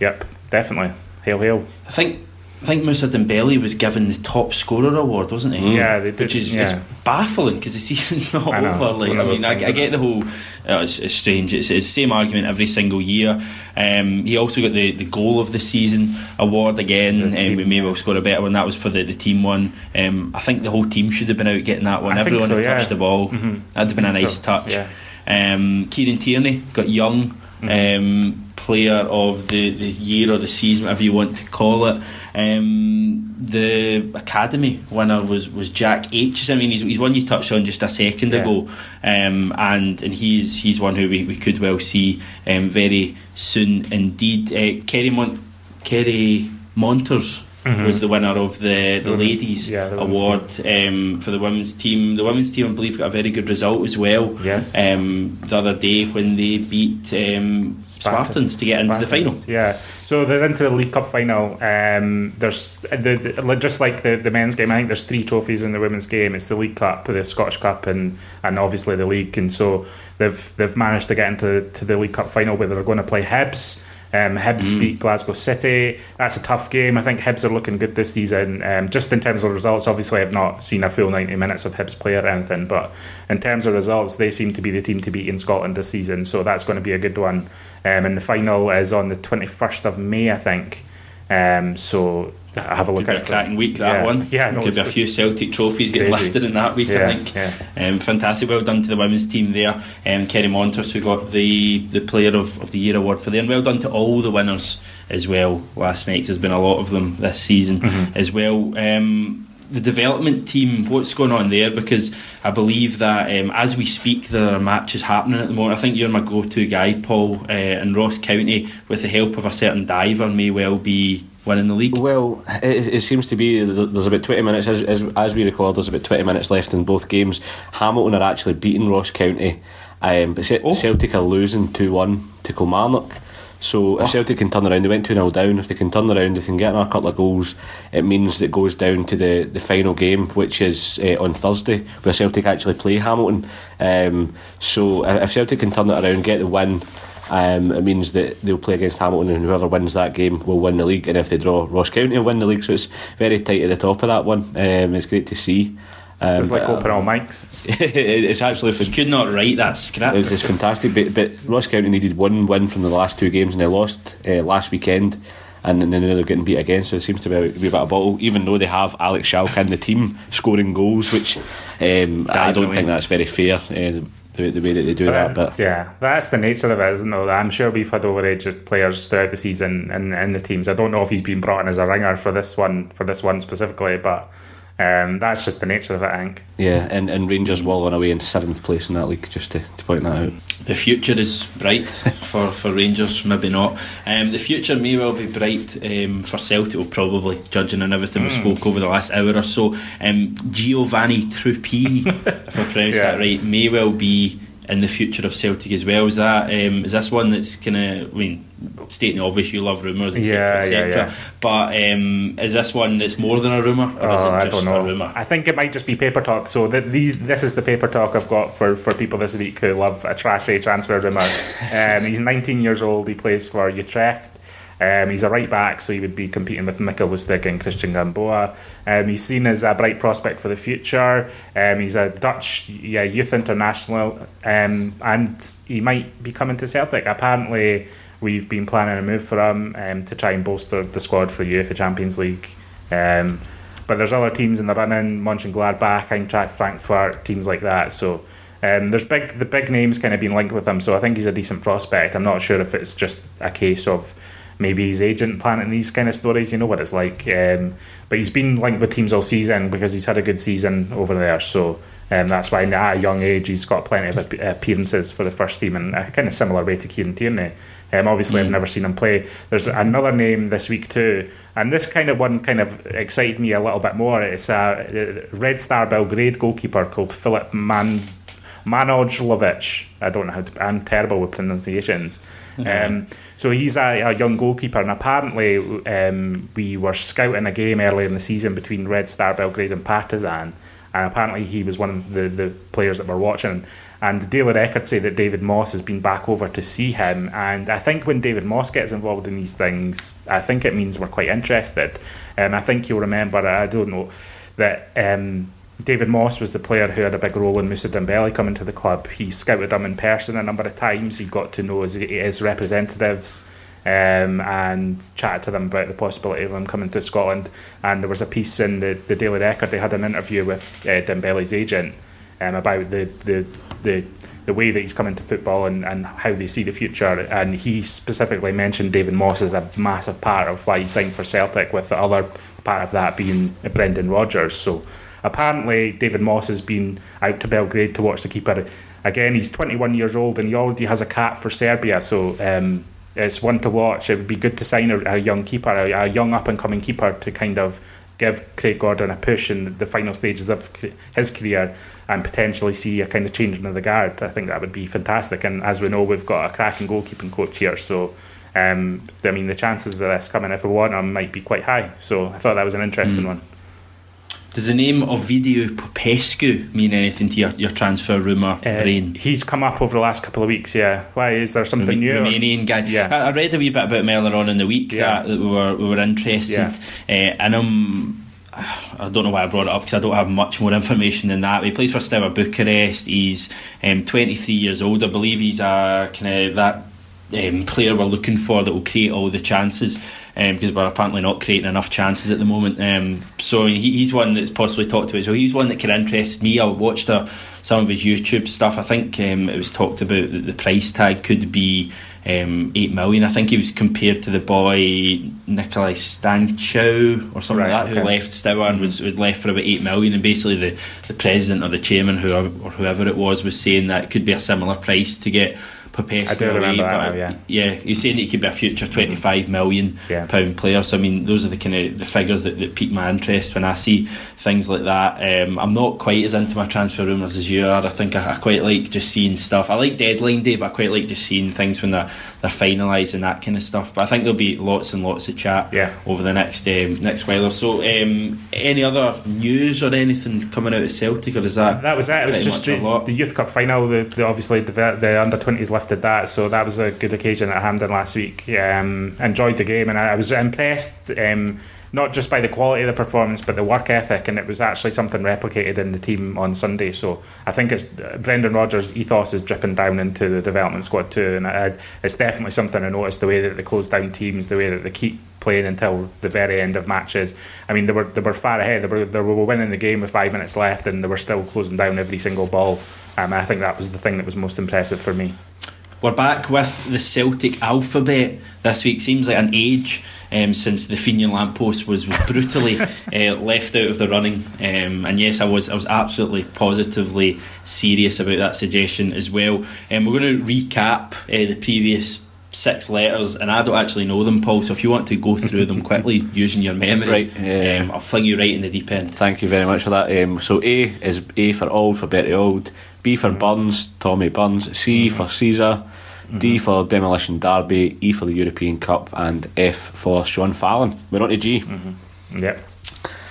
Yep, definitely. Hail, hail. I think I think Moussa Dembele was given the top scorer award, wasn't he? Yeah, they did. Which is yeah. baffling because the season's not I know, over. Like, I mean, I, I, get the whole. Uh, it's, it's, strange. It's, it's, the same argument every single year. Um, he also got the, the goal of the season award again. Um, we may well score a better one. That was for the, the team one. Um, I think the whole team should have been out getting that one. I Everyone so, had yeah. touched the ball. Mm-hmm. That'd have been a nice so, touch. Yeah. Um, Kieran Tierney got young. Mm-hmm. Um, player of the, the year or the season, whatever you want to call it. Um, the academy winner was, was Jack H. I mean, he's, he's one you touched on just a second yeah. ago, um, and and he's he's one who we, we could well see um, very soon indeed. Uh, Kerry Mon- Kerry Monters mm-hmm. was the winner of the, the ladies yeah, the award um, for the women's team. The women's team, I believe, got a very good result as well. Yes. Um, the other day when they beat um, Spartans, Spartans, to get Spartans, into the final. Yeah. So they're into the League Cup final. Um, there's the, the, just like the, the men's game. I think there's three trophies in the women's game. It's the League Cup, the Scottish Cup, and and obviously the league. And so they've they've managed to get into to the League Cup final where they're going to play Hibs. Um, Hibs mm. beat Glasgow City. That's a tough game. I think Hibs are looking good this season. Um, just in terms of results, obviously, I've not seen a full 90 minutes of Hibs play or anything, but in terms of results, they seem to be the team to beat in Scotland this season, so that's going to be a good one. Um, and the final is on the 21st of May, I think. Um, so have a look Could out. a cracking week that yeah. one. Yeah, no, could be a few Celtic trophies getting lifted in that week. Yeah, I think. Yeah. Um, fantastic. Well done to the women's team there. Um, Kerry Monters who got the the Player of, of the Year award for there, and well done to all the winners as well last night. There's been a lot of them this season mm-hmm. as well. Um, the development team, what's going on there? Because I believe that um, as we speak, there are matches happening at the moment. I think you're my go-to guy, Paul, uh, and Ross County, with the help of a certain diver, may well be winning the league? Well, it, it seems to be there's about 20 minutes, as, as, as, we record, there's about 20 minutes left in both games. Hamilton are actually beating Ross County, um, but oh. Celtic are losing 2 1 to Kilmarnock. So if oh. Celtic can turn around, they went 2 0 down. If they can turn around, if they can get another couple of goals, it means it goes down to the, the final game, which is uh, on Thursday, where Celtic actually play Hamilton. Um, so if Celtic can turn it around, get the win, um, it means that they'll play against Hamilton, and whoever wins that game will win the league. And if they draw, Ross County will win the league. So it's very tight at the top of that one. Um, it's great to see. Um, it's like open all mics. it's actually. You could not write that script. It's, it's fantastic, but, but Ross County needed one win from the last two games, and they lost uh, last weekend. And then they're getting beat again, so it seems to be, be a bit of a bottle. Even though they have Alex Schalk and the team scoring goals, which um, I don't think that's very fair. Uh, the, the way that they do that. But yeah, that's the nature of it, isn't it? I'm sure we've had overage players throughout the season in, in the teams. I don't know if he's been brought in as a ringer for this one for this one specifically, but um, that's just the nature of it, I think. Yeah, and, and Rangers wallowing away in seventh place in that league, just to, to point that out. The future is bright for, for Rangers, maybe not. Um, the future may well be bright um, for Celtic, well, probably, judging on everything mm. we hmm. spoke over the last hour or so. Um, Giovanni Troupée, if I pronounce yeah. that right, may well be in the future of Celtic as well. Is that um, is this one that's kind of I mean stating the obvious you love rumours etc yeah, etc. Yeah, yeah. But um, is this one that's more than a rumour or oh, is it just a rumour? I think it might just be paper talk. So the, the, this is the paper talk I've got for, for people this week who love a trashy transfer rumour. um, he's 19 years old. He plays for Utrecht. Um, he's a right back, so he would be competing with Mikael Lustig and Cristian Gamboa. Um, he's seen as a bright prospect for the future. Um, he's a Dutch yeah, youth international, um, and he might be coming to Celtic. Apparently, we've been planning a move for him um, to try and bolster the squad for the UEFA Champions League. Um, but there's other teams in the running, Mönchengladbach, Eintracht Frankfurt, teams like that. So um, there's big the big names kind of been linked with him. So I think he's a decent prospect. I'm not sure if it's just a case of maybe his agent planting these kind of stories. You know what it's like. Um, but he's been linked with teams all season because he's had a good season over there. So um, that's why at a young age he's got plenty of appearances for the first team in a kind of similar way to Kieran Tierney. Um, obviously, mm. I've never seen him play. There's another name this week too, and this kind of one kind of excited me a little bit more. It's a Red Star Belgrade goalkeeper called Filip Man Manojlovic. I don't know how to. I'm terrible with pronunciations. Mm-hmm. Um, so he's a, a, young goalkeeper, and apparently um, we were scouting a game earlier in the season between Red Star Belgrade and Partizan, and apparently he was one of the, the players that we're watching. And the Daily Record say that David Moss has been back over to see him, and I think when David Moss gets involved in these things, I think it means we're quite interested. And um, I think you'll remember, I don't know, that um, David Moss was the player who had a big role in Moussa Dembele coming to the club. He scouted him in person a number of times. He got to know his, his representatives um, and chatted to them about the possibility of him coming to Scotland. And there was a piece in the, the Daily Record. They had an interview with uh, Dembele's agent um, about the, the the the way that he's coming to football and, and how they see the future. And he specifically mentioned David Moss as a massive part of why he signed for Celtic, with the other part of that being Brendan Rodgers. So Apparently, David Moss has been out to Belgrade to watch the keeper. Again, he's 21 years old and he already has a cap for Serbia, so um, it's one to watch. It would be good to sign a, a young keeper, a, a young up and coming keeper, to kind of give Craig Gordon a push in the final stages of his career and potentially see a kind of changing of the guard. I think that would be fantastic. And as we know, we've got a cracking goalkeeping coach here, so um, I mean the chances of this coming if we want him might be quite high. So I thought that was an interesting mm. one. Does the name Ovidiu Popescu mean anything to your, your transfer rumour uh, brain? He's come up over the last couple of weeks, yeah. Why? Is there something the, new? Romanian guy. Yeah. I, I, read a wee bit about him earlier on in the week yeah. that, we, were, we were interested. Yeah. Uh, and I'm. I don't know why I brought it up because I don't have much more information than that. He plays for Steaua Bucharest. He's um, 23 years old. I believe he's a kind of that um, player we're looking for that will create all the chances because we're apparently not creating enough chances at the moment. Um, so he, he's one that's possibly talked about. So he's one that could interest me. I watched uh, some of his YouTube stuff. I think um, it was talked about that the price tag could be um, eight million. I think he was compared to the boy Nicolae Stanciu or something right, like that, okay. who left Steaua and was, was left for about eight million. And basically, the, the president or the chairman, whoever or whoever it was, was saying that it could be a similar price to get Popescu I do away, remember that but now, yeah. yeah, you're saying that he could be a future twenty five million Yeah. pound player. So I mean, those are the kind of the figures that, that pique my interest when I see things like that. Um, I'm not quite as into my transfer rumours as you are. I think I, I quite like just seeing stuff. I like deadline day, but I quite like just seeing things when they're they're finalising that kind of stuff. But I think there'll be lots and lots of chat Yeah. over the next um, next while or so. Um, any other news or anything coming out of Celtic, or is that That was it. It was just the, the youth cup final. The, the obviously the, the under twenties lifted that, so that was a good occasion at Hampden last week. Um, enjoyed the game, and I, I was impressed. Um, not just by the quality of the performance, but the work ethic, and it was actually something replicated in the team on Sunday. So I think it's uh, Brendan Rodgers' ethos is dripping down into the development squad too, and I, it's definitely something I noticed. The way that they close down teams, the way that they keep playing until the very end of matches. I mean, they were they were far ahead. They were they were winning the game with five minutes left, and they were still closing down every single ball. Um, I think that was the thing that was most impressive for me. We're back with the Celtic alphabet this week. Seems like an age um, since the Fenian lamppost was, was brutally uh, left out of the running. Um, and yes, I was I was absolutely positively serious about that suggestion as well. And we're going to recap uh, the previous six letters, and I don't actually know them, Paul. So if you want to go through them quickly using your memory, Right, yeah. um, I'll fling you right in the deep end. Thank you very much for that. Um, so A is A for Auld for Bertie Auld, B for Burns, Tommy Burns, C for Caesar, D for Demolition Derby, E for the European Cup, and F for Sean Fallon. We're on to G. Yep.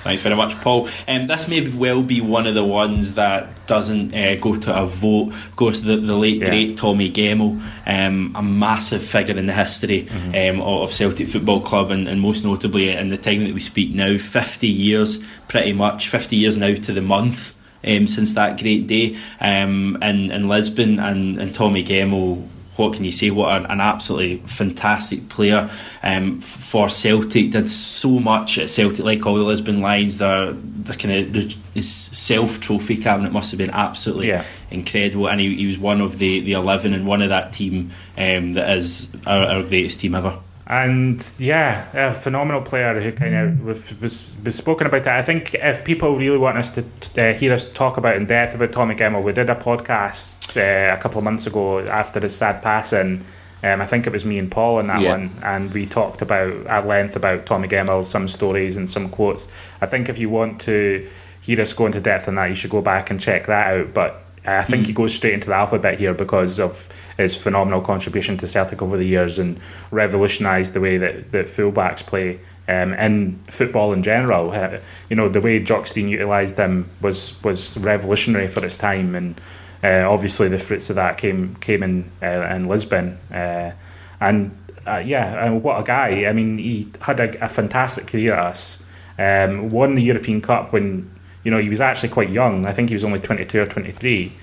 Thanks very much, Paul. Um, this may well be one of the ones that doesn't uh, go to a vote. Of course, the, the late Yeah. great Tommy Gemmell, um, a massive figure in the history um, of Celtic Football Club, and, and most notably in the time that we speak now, 50 years pretty much, 50 years now to the month. Um, since that great day um, in, in Lisbon and, and Tommy Gemmell what can you say? What an, absolutely fantastic player um, for Celtic. Did so much at Celtic, like all the Lisbon Lions. Their, their kind of his self trophy cabinet must have been absolutely Yeah. incredible. And he, he was one of the, the eleven and one of that team um, that is our, our greatest team ever. And yeah, a phenomenal player who kind of was, was, was spoken about that. I think if people really want us to uh, hear us talk about in depth about Tommy Gemmell, we did a podcast uh, a couple of months ago after his sad passing. Um, I think it was me and Paul on that Yeah. one, and we talked about at length about Tommy Gemmell, some stories and some quotes. I think if you want to hear us go into depth on that, you should go back and check that out. But I think he goes straight into the alphabet here because of his phenomenal contribution to Celtic over the years and revolutionised the way that, that fullbacks play um, in football in general. Uh, you know, the way Jock Stein utilised him was was revolutionary for its time, and uh, obviously the fruits of that came came in uh, in Lisbon. Uh, and uh, yeah, and what a guy! I mean, he had a, a fantastic career at us. Um, won the European Cup when you know he was actually quite young. I think he was only twenty two or twenty three,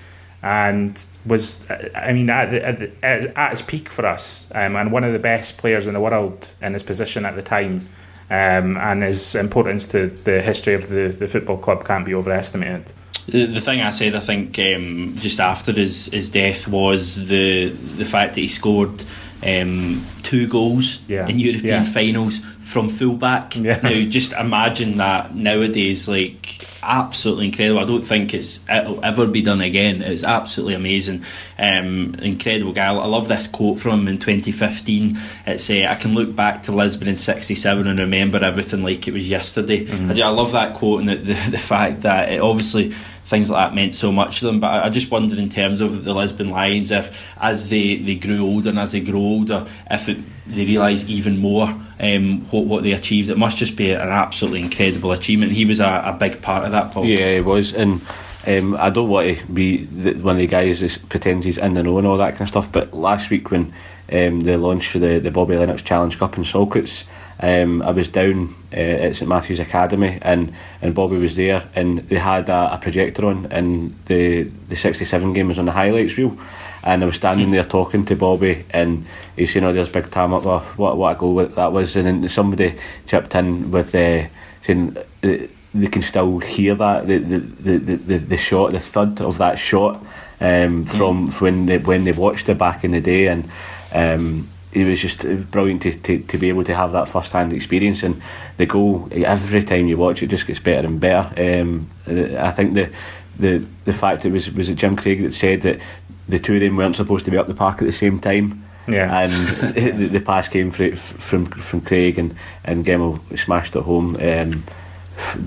and was I mean at, the, at, at, his peak for us, um, and one of the best players in the world in his position at the time. Um, and his importance to the history of the, the football club can't be overestimated. The, the thing I said, I think, um, just after his, his death was the the fact that he scored um, two goals Yeah. in European Yeah. finals from fullback. Yeah. Now, just imagine that nowadays, like absolutely incredible. I don't think it's it'll ever be done again. It's absolutely amazing, um, incredible guy. I love this quote from him in 2015. It's uh, I can look back to Lisbon in '67 and remember everything like it was yesterday. I, do- I love that quote and the, the, the fact that it obviously things like that meant so much to them. But I, I just wonder, in terms of the Lisbon Lions, if as they, they grew older and as they grow older, if it, they realise even more um, what, what they achieved. It must just be an absolutely incredible achievement. He was a, a big part of that, Paul. Yeah, it was, and um, I don't want to be the, one of the guys that pretends he's in the know and all that kind of stuff. But last week when um, they launched the the Bobby Lennox Challenge Cup in Saltcoats, um, I was down uh, at St Matthew's Academy, and, and Bobby was there, and they had a, a projector on, and the the sixty seven game was on the highlights reel. And I was standing there talking to Bobby, and he's saying, "Oh, there's big time up. Oh, what what a goal that was!" And then somebody chipped in with uh, saying. Uh, they can still hear that the the, the, the, the shot, the thud of that shot um, from when they, when they watched it back in the day, and um, it was just brilliant to, to, to be able to have that first hand experience. And the goal every time you watch it just gets better and better. Um, I think the the the fact it was was it Jim Craig that said that the two of them weren't supposed to be up the park at the same time. Yeah. And the, the pass came from from from Craig and and Gemmell smashed it home. Um,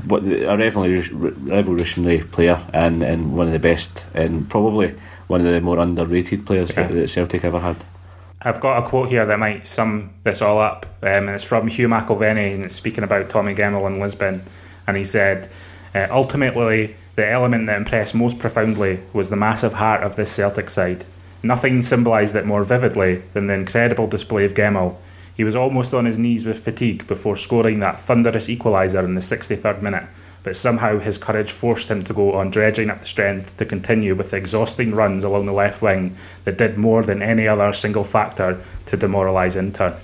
what a revolutionary player and, and one of the best and probably one of the more underrated players yeah. that, that, Celtic ever had. I've got a quote here that might sum this all up, um, and it's from Hugh McIlvanney, and it's speaking about Tommy Gemmell in Lisbon, and he said, uh, ultimately, the element that impressed most profoundly was the massive heart of this Celtic side. Nothing symbolised it more vividly than the incredible display of Gemmell he was almost on his knees with fatigue before scoring that thunderous equaliser in the 63rd minute, but somehow his courage forced him to go on dredging up the strength to continue with exhausting runs along the left wing that did more than any other single factor to demoralise Inter.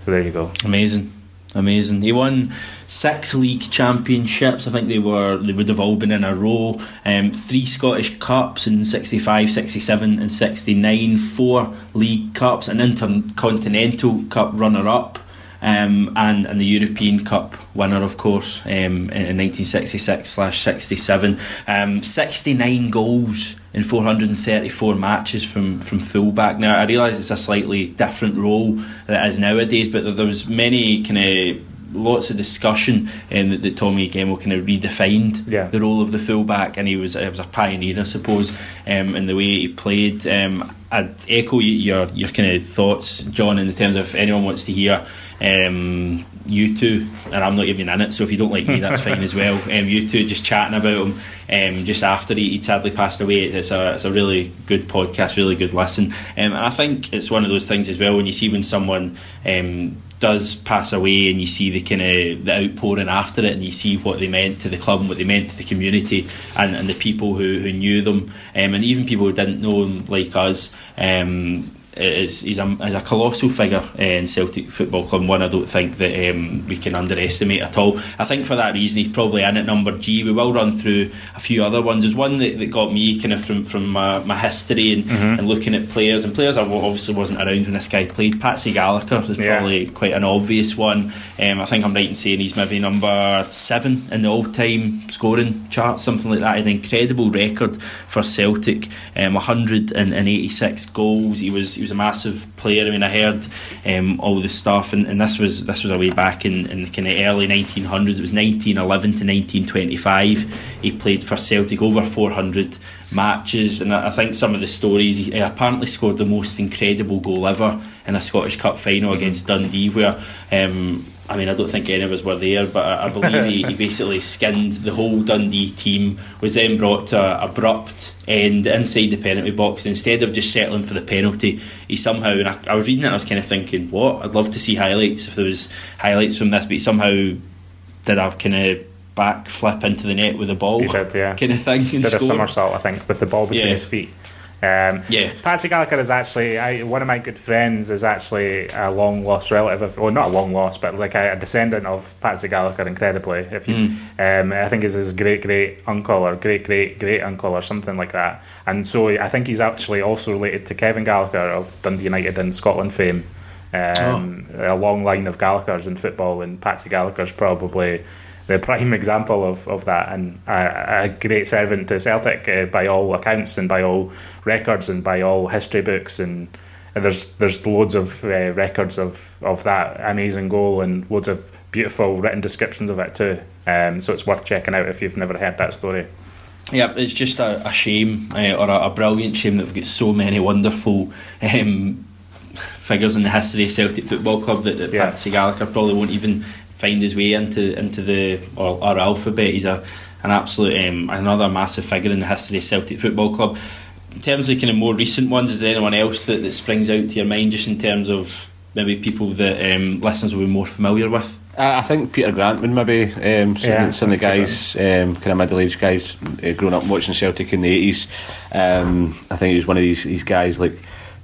So there you go. Amazing. Amazing. He won six league championships. I think they were they would have all been in a row. Um, three Scottish Cups in 65, 67 and 69. Four League Cups, an Intercontinental Cup runner up um, and and the European Cup winner, of course, um, in, 1966 slash 67. Um, 69 goals in 434 matches from from fullback. Now I realise it's a slightly different role that is nowadays, but there was many kind of lots of discussion um, that, that Tommy Gemmell kind of redefined yeah. the role of the fullback, and he was he was a pioneer, I suppose, um, in the way he played. Um, I'd echo your your kind of thoughts, John, in the terms of if anyone wants to hear um, you two, and I'm not even in it, so if you don't like me, that's fine as well. Um, you two just chatting about him um, just after he, he sadly passed away. It's a, it's a really good podcast, really good listen. Um, and I think it's one of those things as well when you see when someone um, does pass away and you see the kind of the outpouring after it and you see what they meant to the club and what they meant to the community and, and the people who, who knew them um, and even people who didn't know them like us um, is he's a, is a colossal figure in Celtic Football Club. One I don't think that um, we can underestimate at all. I think for that reason he's probably in at number G. We will run through a few other ones. There's one that, that got me kind of from from my, my history and, mm-hmm. and looking at players and players I obviously wasn't around when this guy played. Patsy Gallagher is yeah. probably quite an obvious one. Um, I think I'm right in saying he's maybe number seven in the all-time scoring chart, something like that. An incredible record for Celtic. Um, 186 goals. He was he was a massive player. I mean, I heard um, all the stuff, and, and this was this was a way back in, in the kind of early 1900s. It was 1911 to 1925. He played for Celtic over 400 matches, and I, I think some of the stories. He, he apparently scored the most incredible goal ever in a Scottish Cup final against Dundee, where. Um, I mean, I don't think any of us were there, but I, I believe he, he, basically skinned the whole Dundee team, was then brought to an abrupt end inside the penalty box. And instead of just settling for the penalty, he somehow, and I, I was reading it, I was kind of thinking, what? I'd love to see highlights if there was highlights from this, but he somehow did a kind of back flip into the net with the ball. He did, yeah. Kind of thing. Did a somersault, I think, with the ball between yeah. his feet. Um, yeah. Patsy Gallagher is actually I, one of my good friends. Is actually a long lost relative of, well, not a long lost, but like a, a descendant of Patsy Gallagher. Incredibly, if you, mm. um, I think is his great great uncle or great great great uncle or something like that. And so I think he's actually also related to Kevin Gallagher of Dundee United and Scotland fame. Um, oh. A long line of Gallaghers in football, and Patsy Gallagher's probably the prime example of, of that, and a, a great servant to Celtic uh, by all accounts and by all records and by all history books, and, and there's there's loads of uh, records of, of that amazing goal and loads of beautiful written descriptions of it too. Um, so it's worth checking out if you've never heard that story. Yeah, it's just a, a shame uh, or a, a, brilliant shame that we've got so many wonderful. Um, figures in the history of Celtic Football Club that, that yeah. Patsy Gallagher probably won't even find his way into into the or, our alphabet. He's a an absolute um, another massive figure in the history of Celtic Football Club. In terms of kind of more recent ones, is there anyone else that, that springs out to your mind just in terms of maybe people that um, listeners will be more familiar with? I think Peter Grant would maybe um, some, yeah, some of the guys, um, kind of middle-aged guys, uh, growing up watching Celtic in the eighties. Um, I think he was one of these, these guys like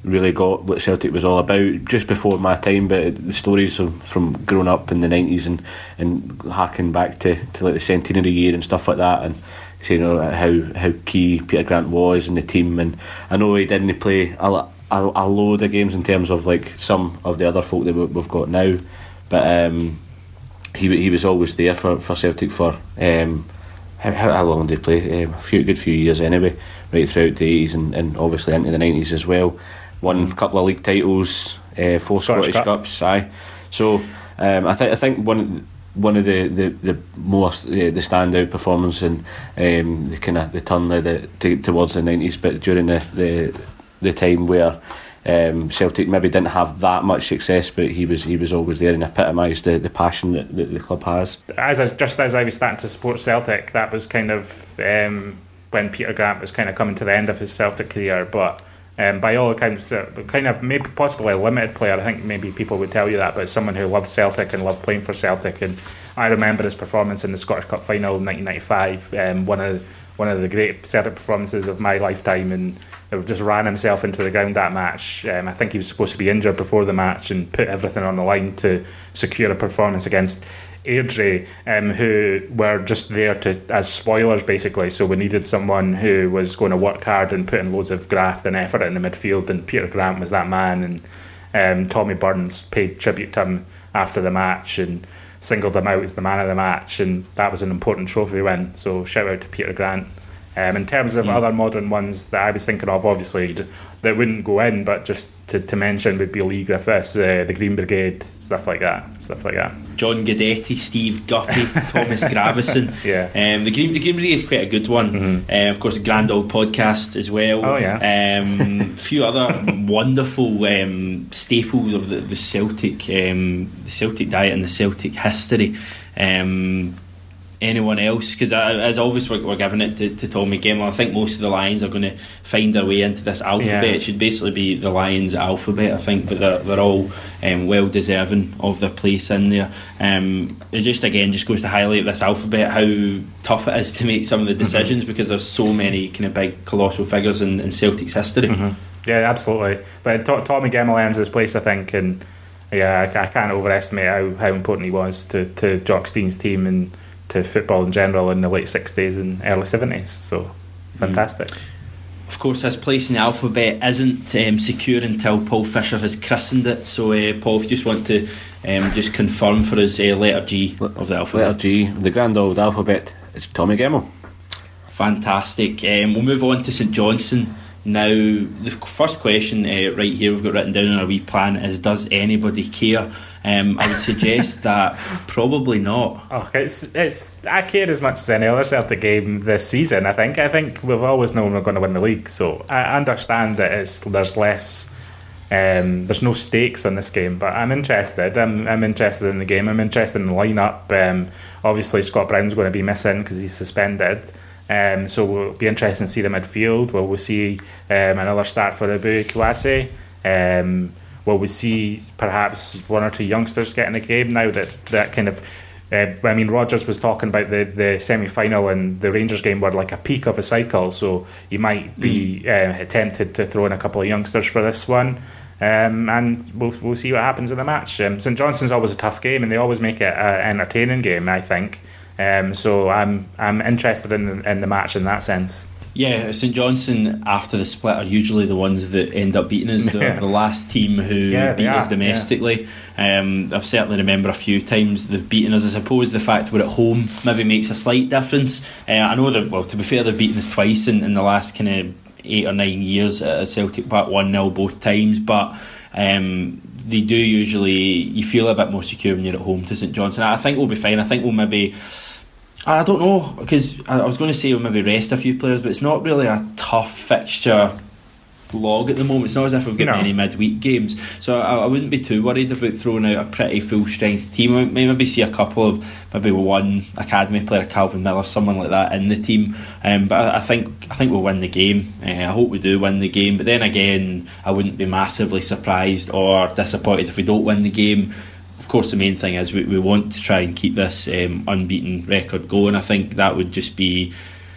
really got what Celtic was all about just before my time. But the stories of, from growing up in the nineties and and harking back to, to like the centenary year and stuff like that, and saying you know, how how key Peter Grant was in the team. And I know he didn't play a, a, a load of games in terms of like some of the other folk that we've got now, but um, he he was always there for, for Celtic for. Um, how, how long did he play? Um, a few good few years anyway, right throughout the eighties and, and obviously into the nineties as well. Won a couple of league titles, uh, four Scottish, Scottish Cup. Cups. Aye, so um, I think I think one one of the the, the most uh, the standout performance and um, the kind of the turn of the, to, towards the nineties, but during the, the the time where um, Celtic maybe didn't have that much success, but he was he was always there and epitomised the, the passion that, that the club has. As I, just as I was starting to support Celtic, that was kind of um, when Peter Grant was kind of coming to the end of his Celtic career. But um, by all accounts, uh, kind of maybe possibly a limited player. I think maybe people would tell you that, but someone who loved Celtic and loved playing for Celtic. And I remember his performance in the Scottish Cup final in 1995, um, one of one of the great Celtic performances of my lifetime, and just ran himself into the ground that match. Um, I think he was supposed to be injured before the match and put everything on the line to secure a performance against Airdrie, um, who were just there to as spoilers basically. So we needed someone who was going to work hard and put in loads of graft and effort in the midfield, and Peter Grant was that man. And um, Tommy Burns paid tribute to him after the match and singled him out as the man of the match, and that was an important trophy win. So shout out to Peter Grant. Um, in terms of mm. other modern ones that I was thinking of, obviously that wouldn't go in, but just to, to mention would be Leigh Griffiths, uh, the Green Brigade, stuff like that, stuff like that. John Guidetti, Steve Guppy, Thomas Gravesen. Yeah, um, the Green the Green Brigade is quite a good one. Mm-hmm. Uh, of course, the Grand Auld Podcast as well. Oh yeah, um, a few other wonderful um, staples of the, the Celtic um, the Celtic diet and the Celtic history. Um, anyone else because as always we're, we're, giving it to, to Tommy Gemmell I think most of the Lions are going to find their way into this alphabet yeah. it should basically be the Lions alphabet I think but they're, they're all um, well deserving of their place in there um, it just again just goes to highlight this alphabet how tough it is to make some of the mm-hmm. decisions mm-hmm. because there's so many kind of big colossal figures in, in Celtic's history mm-hmm. yeah absolutely but T- Tommy Gemmell earns his place I think and yeah I, I can't overestimate how, how important he was to, to Jock Stein's team and to football in general in the late 60s and early 70s. So fantastic. Mm. Of course, his place in the alphabet isn't um, secure until Paul Fisher has christened it. So, uh, Paul, if you just want to um, just confirm for us uh, letter G of the alphabet. Letter G, the Grand Auld alphabet, is Tommy Gemmell. Fantastic. Um, we'll move on to St Johnstone. Now, the first question uh, right here we've got written down in our wee plan is Does anybody care? Um, I would suggest that probably not. Oh, it's it's I care as much as any other Celtic game this season. I think I think we've always known we're going to win the league, so I understand that it's there's less. Um, there's no stakes on this game, but I'm interested. I'm, I'm interested in the game. I'm interested in the lineup. Um, obviously, Scott Brown's going to be missing because he's suspended. Um, so we'll be interested to see the midfield. Will we see um, another start for Eboue Kouassi? Um, will we see perhaps one or two youngsters getting a game now that that kind of uh, I mean, Rodgers was talking about the, the semi final and the Rangers game were like a peak of a cycle, so you might be mm. uh, tempted to throw in a couple of youngsters for this one. Um, and we'll, we'll see what happens in the match. Um, St Johnstone's always a tough game, and they always make it an entertaining game, I think. Um, so I'm I'm interested in the, in the match in that sense. Yeah, St Johnstone after the split are usually the ones that end up beating us. They're yeah. the last team who yeah, beat us domestically. Yeah. Um, I've certainly remember a few times they've beaten us. I suppose the fact we're at home maybe makes a slight difference. Uh, I know that well, to be fair, they've beaten us twice in, in the last kind of eight or nine years at Celtic Park, one 0 both times, but. Um, they do usually you feel a bit more secure when you're at home to St Johnstone. I think we'll be fine. I think we'll maybe I don't know because I was going to say we'll maybe rest a few players, but it's not really a tough fixture log at the moment. It's not as if we've got no. many midweek games, so I, I, wouldn't be too worried about throwing out a pretty full strength team. Maybe see a couple of maybe one academy player, Calvin Miller, someone like that in the team. Um, but I, I, think I think we'll win the game. Uh, I hope we do win the game. But then again, I wouldn't be massively surprised or disappointed if we don't win the game of course, the main thing is we, we want to try and keep this um, unbeaten record going. I think that would just be.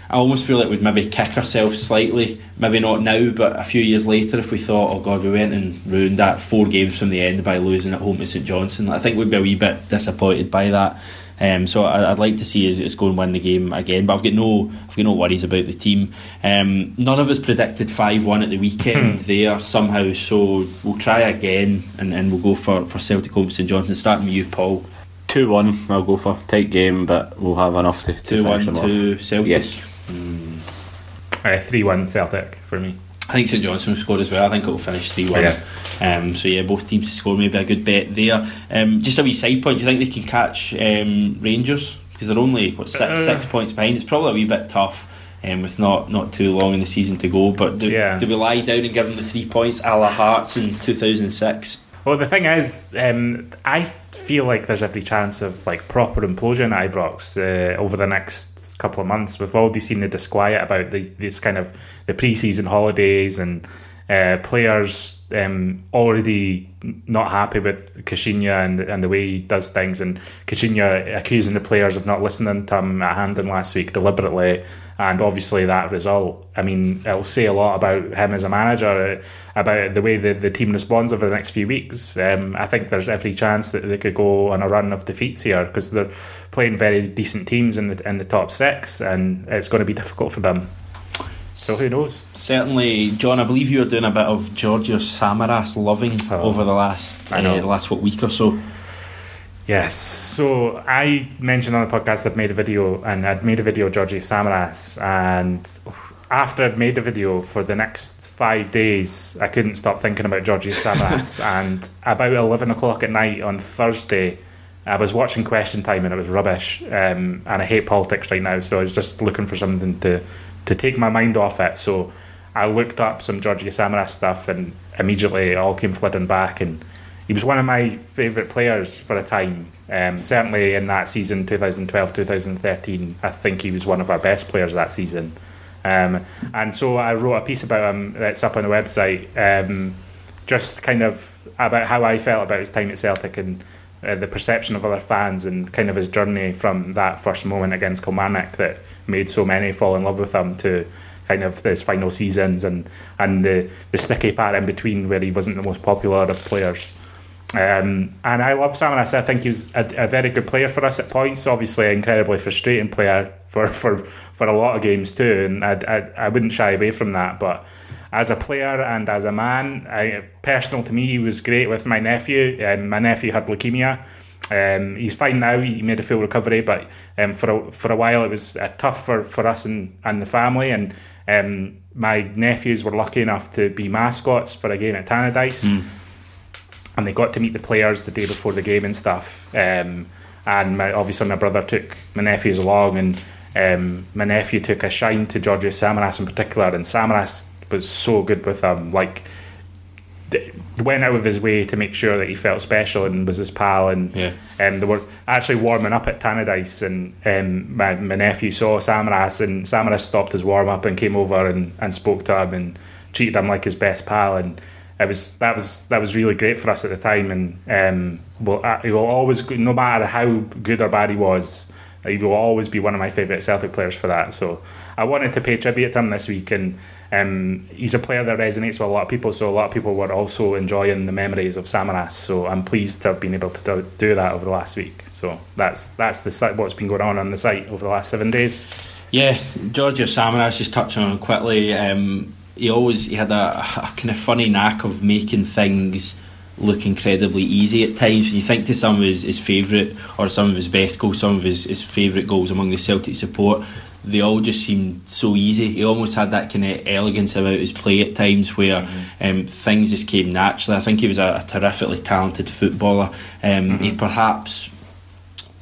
I almost feel like we'd maybe kick ourselves slightly, maybe not now, but a few years later if we thought, oh God, we went and ruined that four games from the end by losing at home to St Johnstone. I think we'd be a wee bit disappointed by that. Um, so I, would like to see us, us go and win the game again, but I've got no I've got no worries about the team. Um, none of us predicted five one at the weekend hmm. there somehow, so we'll try again and, and we'll go for, for Celtic home St Johnstone. Starting with you, Paul. Two one, I'll go for tight game, but we'll have enough to, to Two finish one them to off. Celtic. Yes. Uh, Three one Celtic for me. I think St Johnstone will score as well. I think it will finish 3 1. Yeah. Um, so, yeah, both teams to score, maybe a good bet there. Um, just a wee side point, do you think they can catch um, Rangers? Because they're only, what, six, Uh. six points behind. It's probably a wee bit tough um, with not, not too long in the season to go. But do, Yeah. do we lie down and give them the three points a la Hearts in 2006? Well, the thing is, um, I feel like there's every chance of like proper implosion at Ibrox uh, over the next couple of months. We've already seen the disquiet about the, this kind of the pre-season holidays and uh, players um, already not happy with Caixinha and, and the way he does things, and Caixinha accusing the players of not listening to him at Hampden last week deliberately, and obviously that result. I mean, it'll say a lot about him as a manager, about the way the, the team responds over the next few weeks. Um, I think there's every chance that they could go on a run of defeats here because they're playing very decent teams in the in the top six, and it's going to be difficult for them. So who knows? Certainly, John. I believe you were doing a bit of Georgios Samaras loving Oh. over the last uh, the last what week or so. Yes. So I mentioned on the podcast I'd made a video, and I'd made a video of Georgie Samaras, and after I'd made the video for the next five days, I couldn't stop thinking about Georgie Samaras. and about eleven o'clock at night on Thursday, I was watching Question Time, and it was rubbish. Um, and I hate politics right now, so I was just looking for something to to take my mind off it. So I looked up some Georgie Samaras stuff, and immediately it all came flooding back and he was one of my favourite players for a time. Um, certainly in that season, 2012 2013, I think he was one of our best players that season. Um, and so I wrote a piece about him that's up on the website, um, just kind of about how I felt about his time at Celtic and uh, the perception of other fans and kind of his journey from that first moment against Kilmarnock that made so many fall in love with him to kind of his final seasons and, and the, the sticky part in between where he wasn't the most popular of players. Um, and I love Samaras. I think he's a, a very good player for us at points. Obviously, an incredibly frustrating player for, for, for a lot of games too. And I, I, I wouldn't shy away from that. But as a player and as a man, I, personal to me, he was great with my nephew. Um, my nephew had leukemia. Um, he's fine now. He made a full recovery, but um, for a, for a while it was uh, tough for, for us and, and the family. And um, my nephews were lucky enough to be mascots for a game at Tannadice and they got to meet the players the day before the game and stuff. Um, and my, obviously, my brother took my nephews along, and um, my nephew took a shine to Georgios Samaras in particular. And Samaras was so good with him, like d- went out of his way to make sure that he felt special and was his pal. And Yeah. um, they were actually warming up at Tannadice, and um, my, my nephew saw Samaras, and Samaras stopped his warm up and came over and, and spoke to him and treated him like his best pal. And it was that was that was really great for us at the time. And um, well, will always, no matter how good or bad he was, he will always be one of my favourite Celtic players for that. So I wanted to pay tribute to him this week, and um, he's a player that resonates with a lot of people. So a lot of people were also enjoying the memories of Samaras. So I'm pleased to have been able to do, that over the last week. So that's that's the what's been going on on the site over the last seven days. Yeah, Georgia Samaras, just touching on quickly. Um, he always he had a, a kind of funny knack of making things look incredibly easy at times. When you think to some of his, his favourite or some of his best goals, some of his, his favourite goals among the Celtic support, they all just seemed so easy. He almost had that kind of elegance about his play at times where um, things just came naturally. I think he was a, a terrifically talented footballer. Um, He perhaps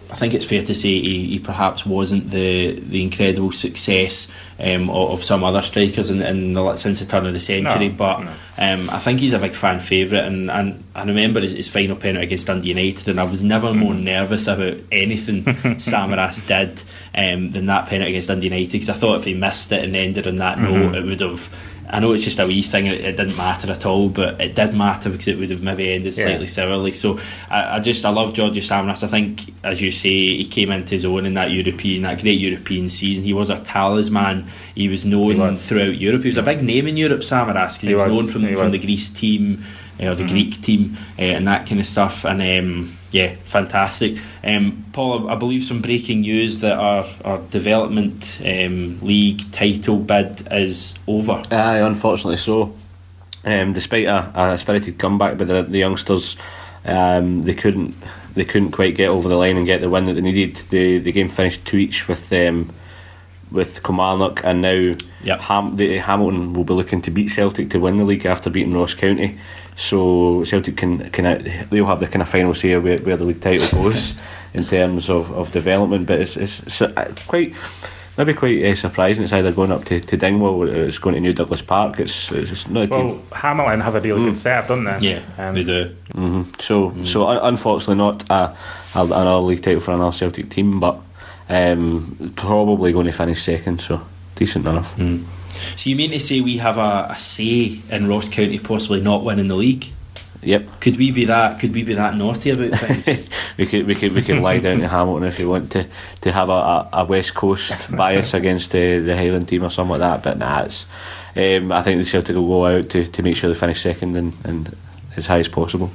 I think it's fair to say he, he perhaps wasn't the the incredible success um, of, of some other strikers in, in the, since the turn of the century. No, but no. um, I think he's a big fan favourite, and, and I remember his, his final penalty against Dundee United, and I was never more nervous about anything Samaras did um, than that penalty against Dundee United because I thought if he missed it and ended on that note, it would have. I know it's just a wee thing; it, it didn't matter at all, but it did matter because it would have maybe ended Yeah. slightly sourly. So I, I just I love George Samaras. I think, as you say, he came into his own in that European, that great European season. He was a talisman. He was known He was. throughout Europe. He was a big name in Europe, Samaras, because he, He was, known from from the. Greece team or the Greek team uh, and that kind of stuff. And um, yeah, fantastic. Um, Paul, I, I believe some breaking news that our our development um, league title bid is over. Aye, unfortunately so. Um, despite a, a spirited comeback by the, the youngsters, um, they couldn't they couldn't quite get over the line and get the win that they needed. The the game finished two each with um, with Kilmarnock, and now Yep. Ham, the, Hamilton will be looking to beat Celtic to win the league after beating Ross County. So Celtic can can they'll have the kind of final say where, where the league title goes in terms of, of development. But it's, it's, it's uh, quite maybe quite uh, surprising. It's either going up to, to Dingwall or it's going to New Douglas Park. It's it's, it's not a team. Well, Hamilton have a really good setup, don't they? Yeah, Um, they do. hmm So, so un- unfortunately, not a, a, another league title for another Celtic team, but um, probably going to finish second. So, decent enough. So you mean to say we have a, a say in Ross County possibly not winning the league? Yep, Could we be that? Could we be that naughty about things? we could we could we could lie down to Hamilton if you want to to have a, a, a West Coast bias against uh, the Highland team or something like that. But nah, it's, um, I think the Celtic will go out to, to make sure they finish second and, and as high as possible.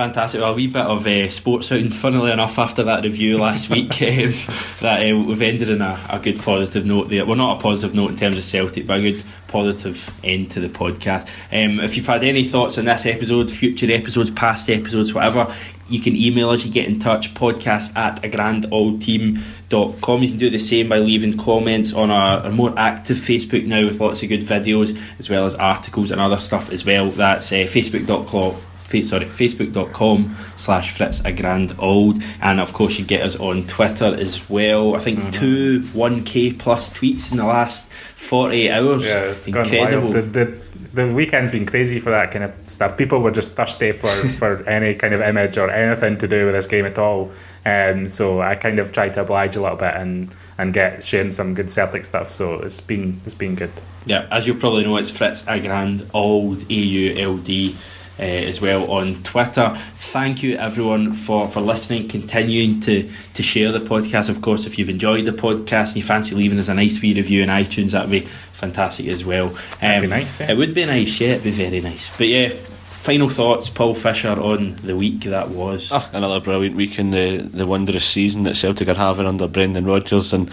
Fantastic. Well, a wee bit of uh, sports sound, funnily enough, after that review last week, um, that uh, we've ended in a, a good positive note there. Well, not a positive note in terms of Celtic, but a good positive end to the podcast. Um, if you've had any thoughts on this episode, future episodes, past episodes, whatever, you can email us, you get in touch, podcast at a grandauldteam.com. You can do the same by leaving comments on our, our more active Facebook now with lots of good videos, as well as articles and other stuff as well. That's uh, facebook.com fa- sorry, facebook.com slash Fritz a grand auld and of course you get us on Twitter as well I think two 1k plus tweets in the last 48 hours Yeah, it's incredible. The, the, the weekend's been crazy for that kind of stuff. People were just thirsty for, for any kind of image or anything to do with this game at all. Um, so I kind of tried to oblige a little bit and, and get sharing some good Celtic stuff. So it's been it's been good. yeah as you'll probably know it's Fritz a grand auld A-U-L-D uh, as well on Twitter. Thank you everyone for, for listening, continuing to, to share the podcast. Of course, if you've enjoyed the podcast and you fancy leaving us a nice wee review in iTunes, that'd be fantastic as well. Um, That'd be nice, yeah. It would be nice, yeah, it'd be very nice. But yeah, final thoughts, Paul Fisher on the week that was. Ah, another brilliant week in the, the wondrous season that Celtic are having under Brendan Rodgers and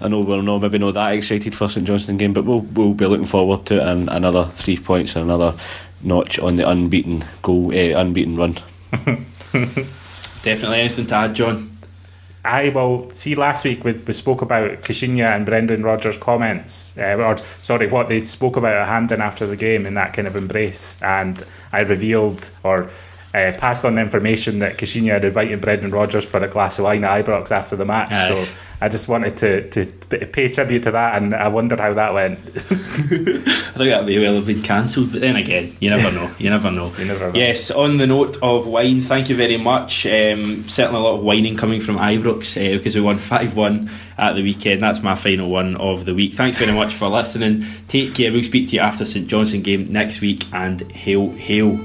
I know we're not maybe not that excited for St Johnstone game but we'll, we'll be looking forward to it and another three points and another notch on the unbeaten goal uh, unbeaten run Definitely anything to add, John? I will see last week we, we spoke about Caixinha and Brendan Rodgers' comments, uh, or sorry, what they spoke about at Hampden after the game in that kind of embrace, and I revealed or uh, passed on the information that Caixinha had invited Brendan Rodgers for a glass of wine at Ibrox after the match. Aye. So I just wanted to, to pay tribute to that, and I wonder how that went. I think that may well have been cancelled, but then again, you never know. You never know. You never know. Yes, on the note of wine, thank you very much. Um, certainly a lot of whining coming from Ibrox uh, because we won 5 1 at the weekend. That's my final one of the week. Thanks very much for listening. Take care. We'll speak to you after St Johnstone game next week, and hail, hail.